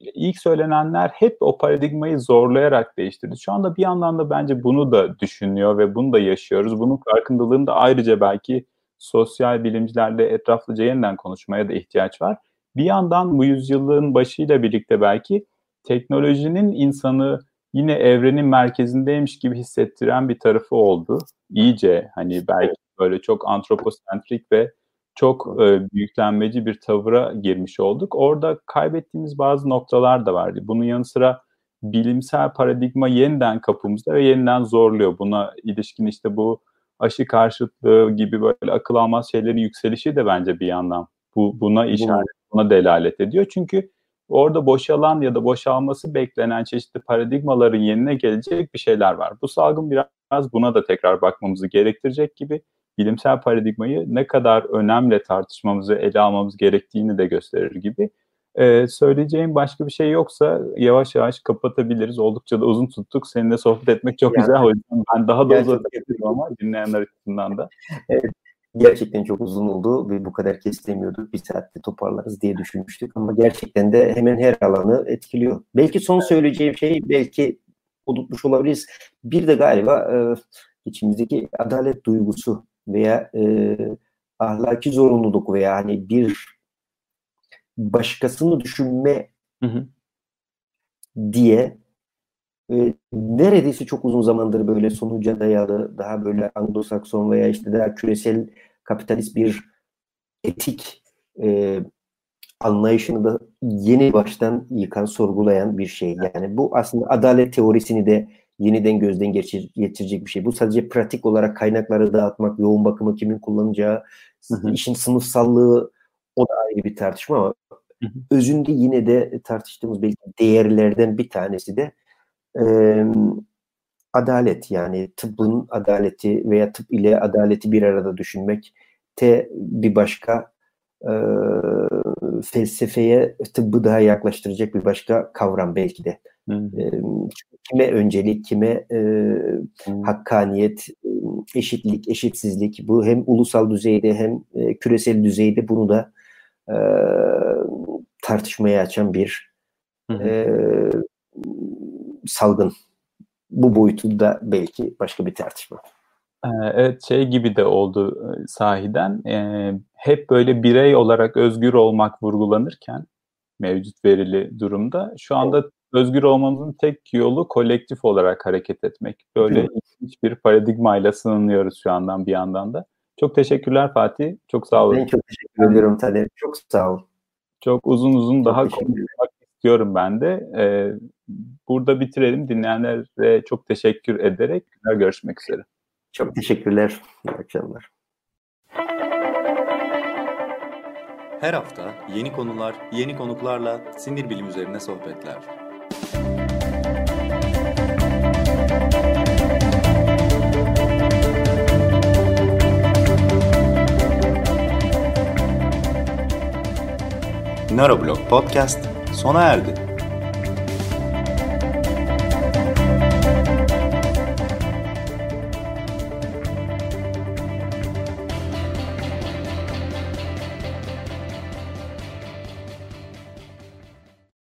ilk söylenenler hep o paradigmayı zorlayarak değiştirdi. Şu anda bir yandan da bence bunu da düşünüyor ve bunu da yaşıyoruz. Bunun farkındalığını da ayrıca belki sosyal bilimcilerle etraflıca yeniden konuşmaya da ihtiyaç var. Bir yandan bu yüzyılın başıyla birlikte belki teknolojinin insanı yine evrenin merkezindeymiş gibi hissettiren bir tarafı oldu. İyice hani belki böyle çok antroposentrik ve çok e, büyüklenmeci bir tavıra girmiş olduk. Orada kaybettiğimiz bazı noktalar da vardı. Bunun yanı sıra bilimsel paradigma yeniden kapımızda ve yeniden zorluyor. Buna ilişkin işte bu aşı karşıtlığı gibi böyle akıl almaz şeylerin yükselişi de bence bir yandan bu buna işaret, buna delalet ediyor. Çünkü orada boşalan ya da boşalması beklenen çeşitli paradigmaların yerine gelecek bir şeyler var. Bu salgın biraz buna da tekrar bakmamızı gerektirecek gibi bilimsel paradigmayı ne kadar önemli tartışmamızı, ele almamız gerektiğini de gösterir gibi. Ee, söyleyeceğim başka bir şey yoksa yavaş yavaş kapatabiliriz. Oldukça da uzun tuttuk. Seninle sohbet etmek çok yani, güzel. O yüzden ben daha da uzatabilirim ama dinleyenler açısından da. Evet. gerçekten çok uzun oldu ve bu kadar kestiremiyorduk. Bir saatte toparlarız diye düşünmüştük ama gerçekten de hemen her alanı etkiliyor. Belki son söyleyeceğim şey belki unutmuş olabiliriz. Bir de galiba e, içimizdeki adalet duygusu veya e, ahlaki zorunluluk veya hani bir başkasını düşünme hı hı. diye e, neredeyse çok uzun zamandır böyle sonuca dayalı daha böyle Anglo-Sakson veya işte daha küresel kapitalist bir etik e, anlayışını da yeni baştan yıkan, sorgulayan bir şey. Yani bu aslında adalet teorisini de yeniden gözden geçir, geçirecek bir şey. Bu sadece pratik olarak kaynakları dağıtmak, yoğun bakımı kimin kullanacağı, hı hı. işin sınıfsallığı o da ayrı bir tartışma ama hı hı. özünde yine de tartıştığımız belki değerlerden bir tanesi de e, adalet yani tıbbın adaleti veya tıp ile adaleti bir arada düşünmek te bir başka e, felsefeye tıbbı daha yaklaştıracak bir başka kavram belki de. E, kime öncelik, kime e, hakkaniyet, eşitlik, eşitsizlik bu hem ulusal düzeyde hem e, küresel düzeyde bunu da e, tartışmaya açan bir e, salgın. Bu boyutu da belki başka bir tartışma. Evet şey gibi de oldu sahiden. E, hep böyle birey olarak özgür olmak vurgulanırken mevcut verili durumda şu anda özgür olmamızın tek yolu kolektif olarak hareket etmek. Böyle hiçbir paradigmayla sınanıyoruz şu andan bir yandan da. Çok teşekkürler Fatih. Çok sağ olun. Ben çok teşekkür ediyorum Talep. Çok sağ ol. Çok uzun uzun çok daha konuşmak istiyorum ben de. Ee, burada bitirelim. Dinleyenlere çok teşekkür ederek görüşmek üzere. Çok teşekkürler. İyi akşamlar. Her hafta yeni konular, yeni konuklarla sinir bilim üzerine sohbetler. Neuroblog Podcast sona erdi.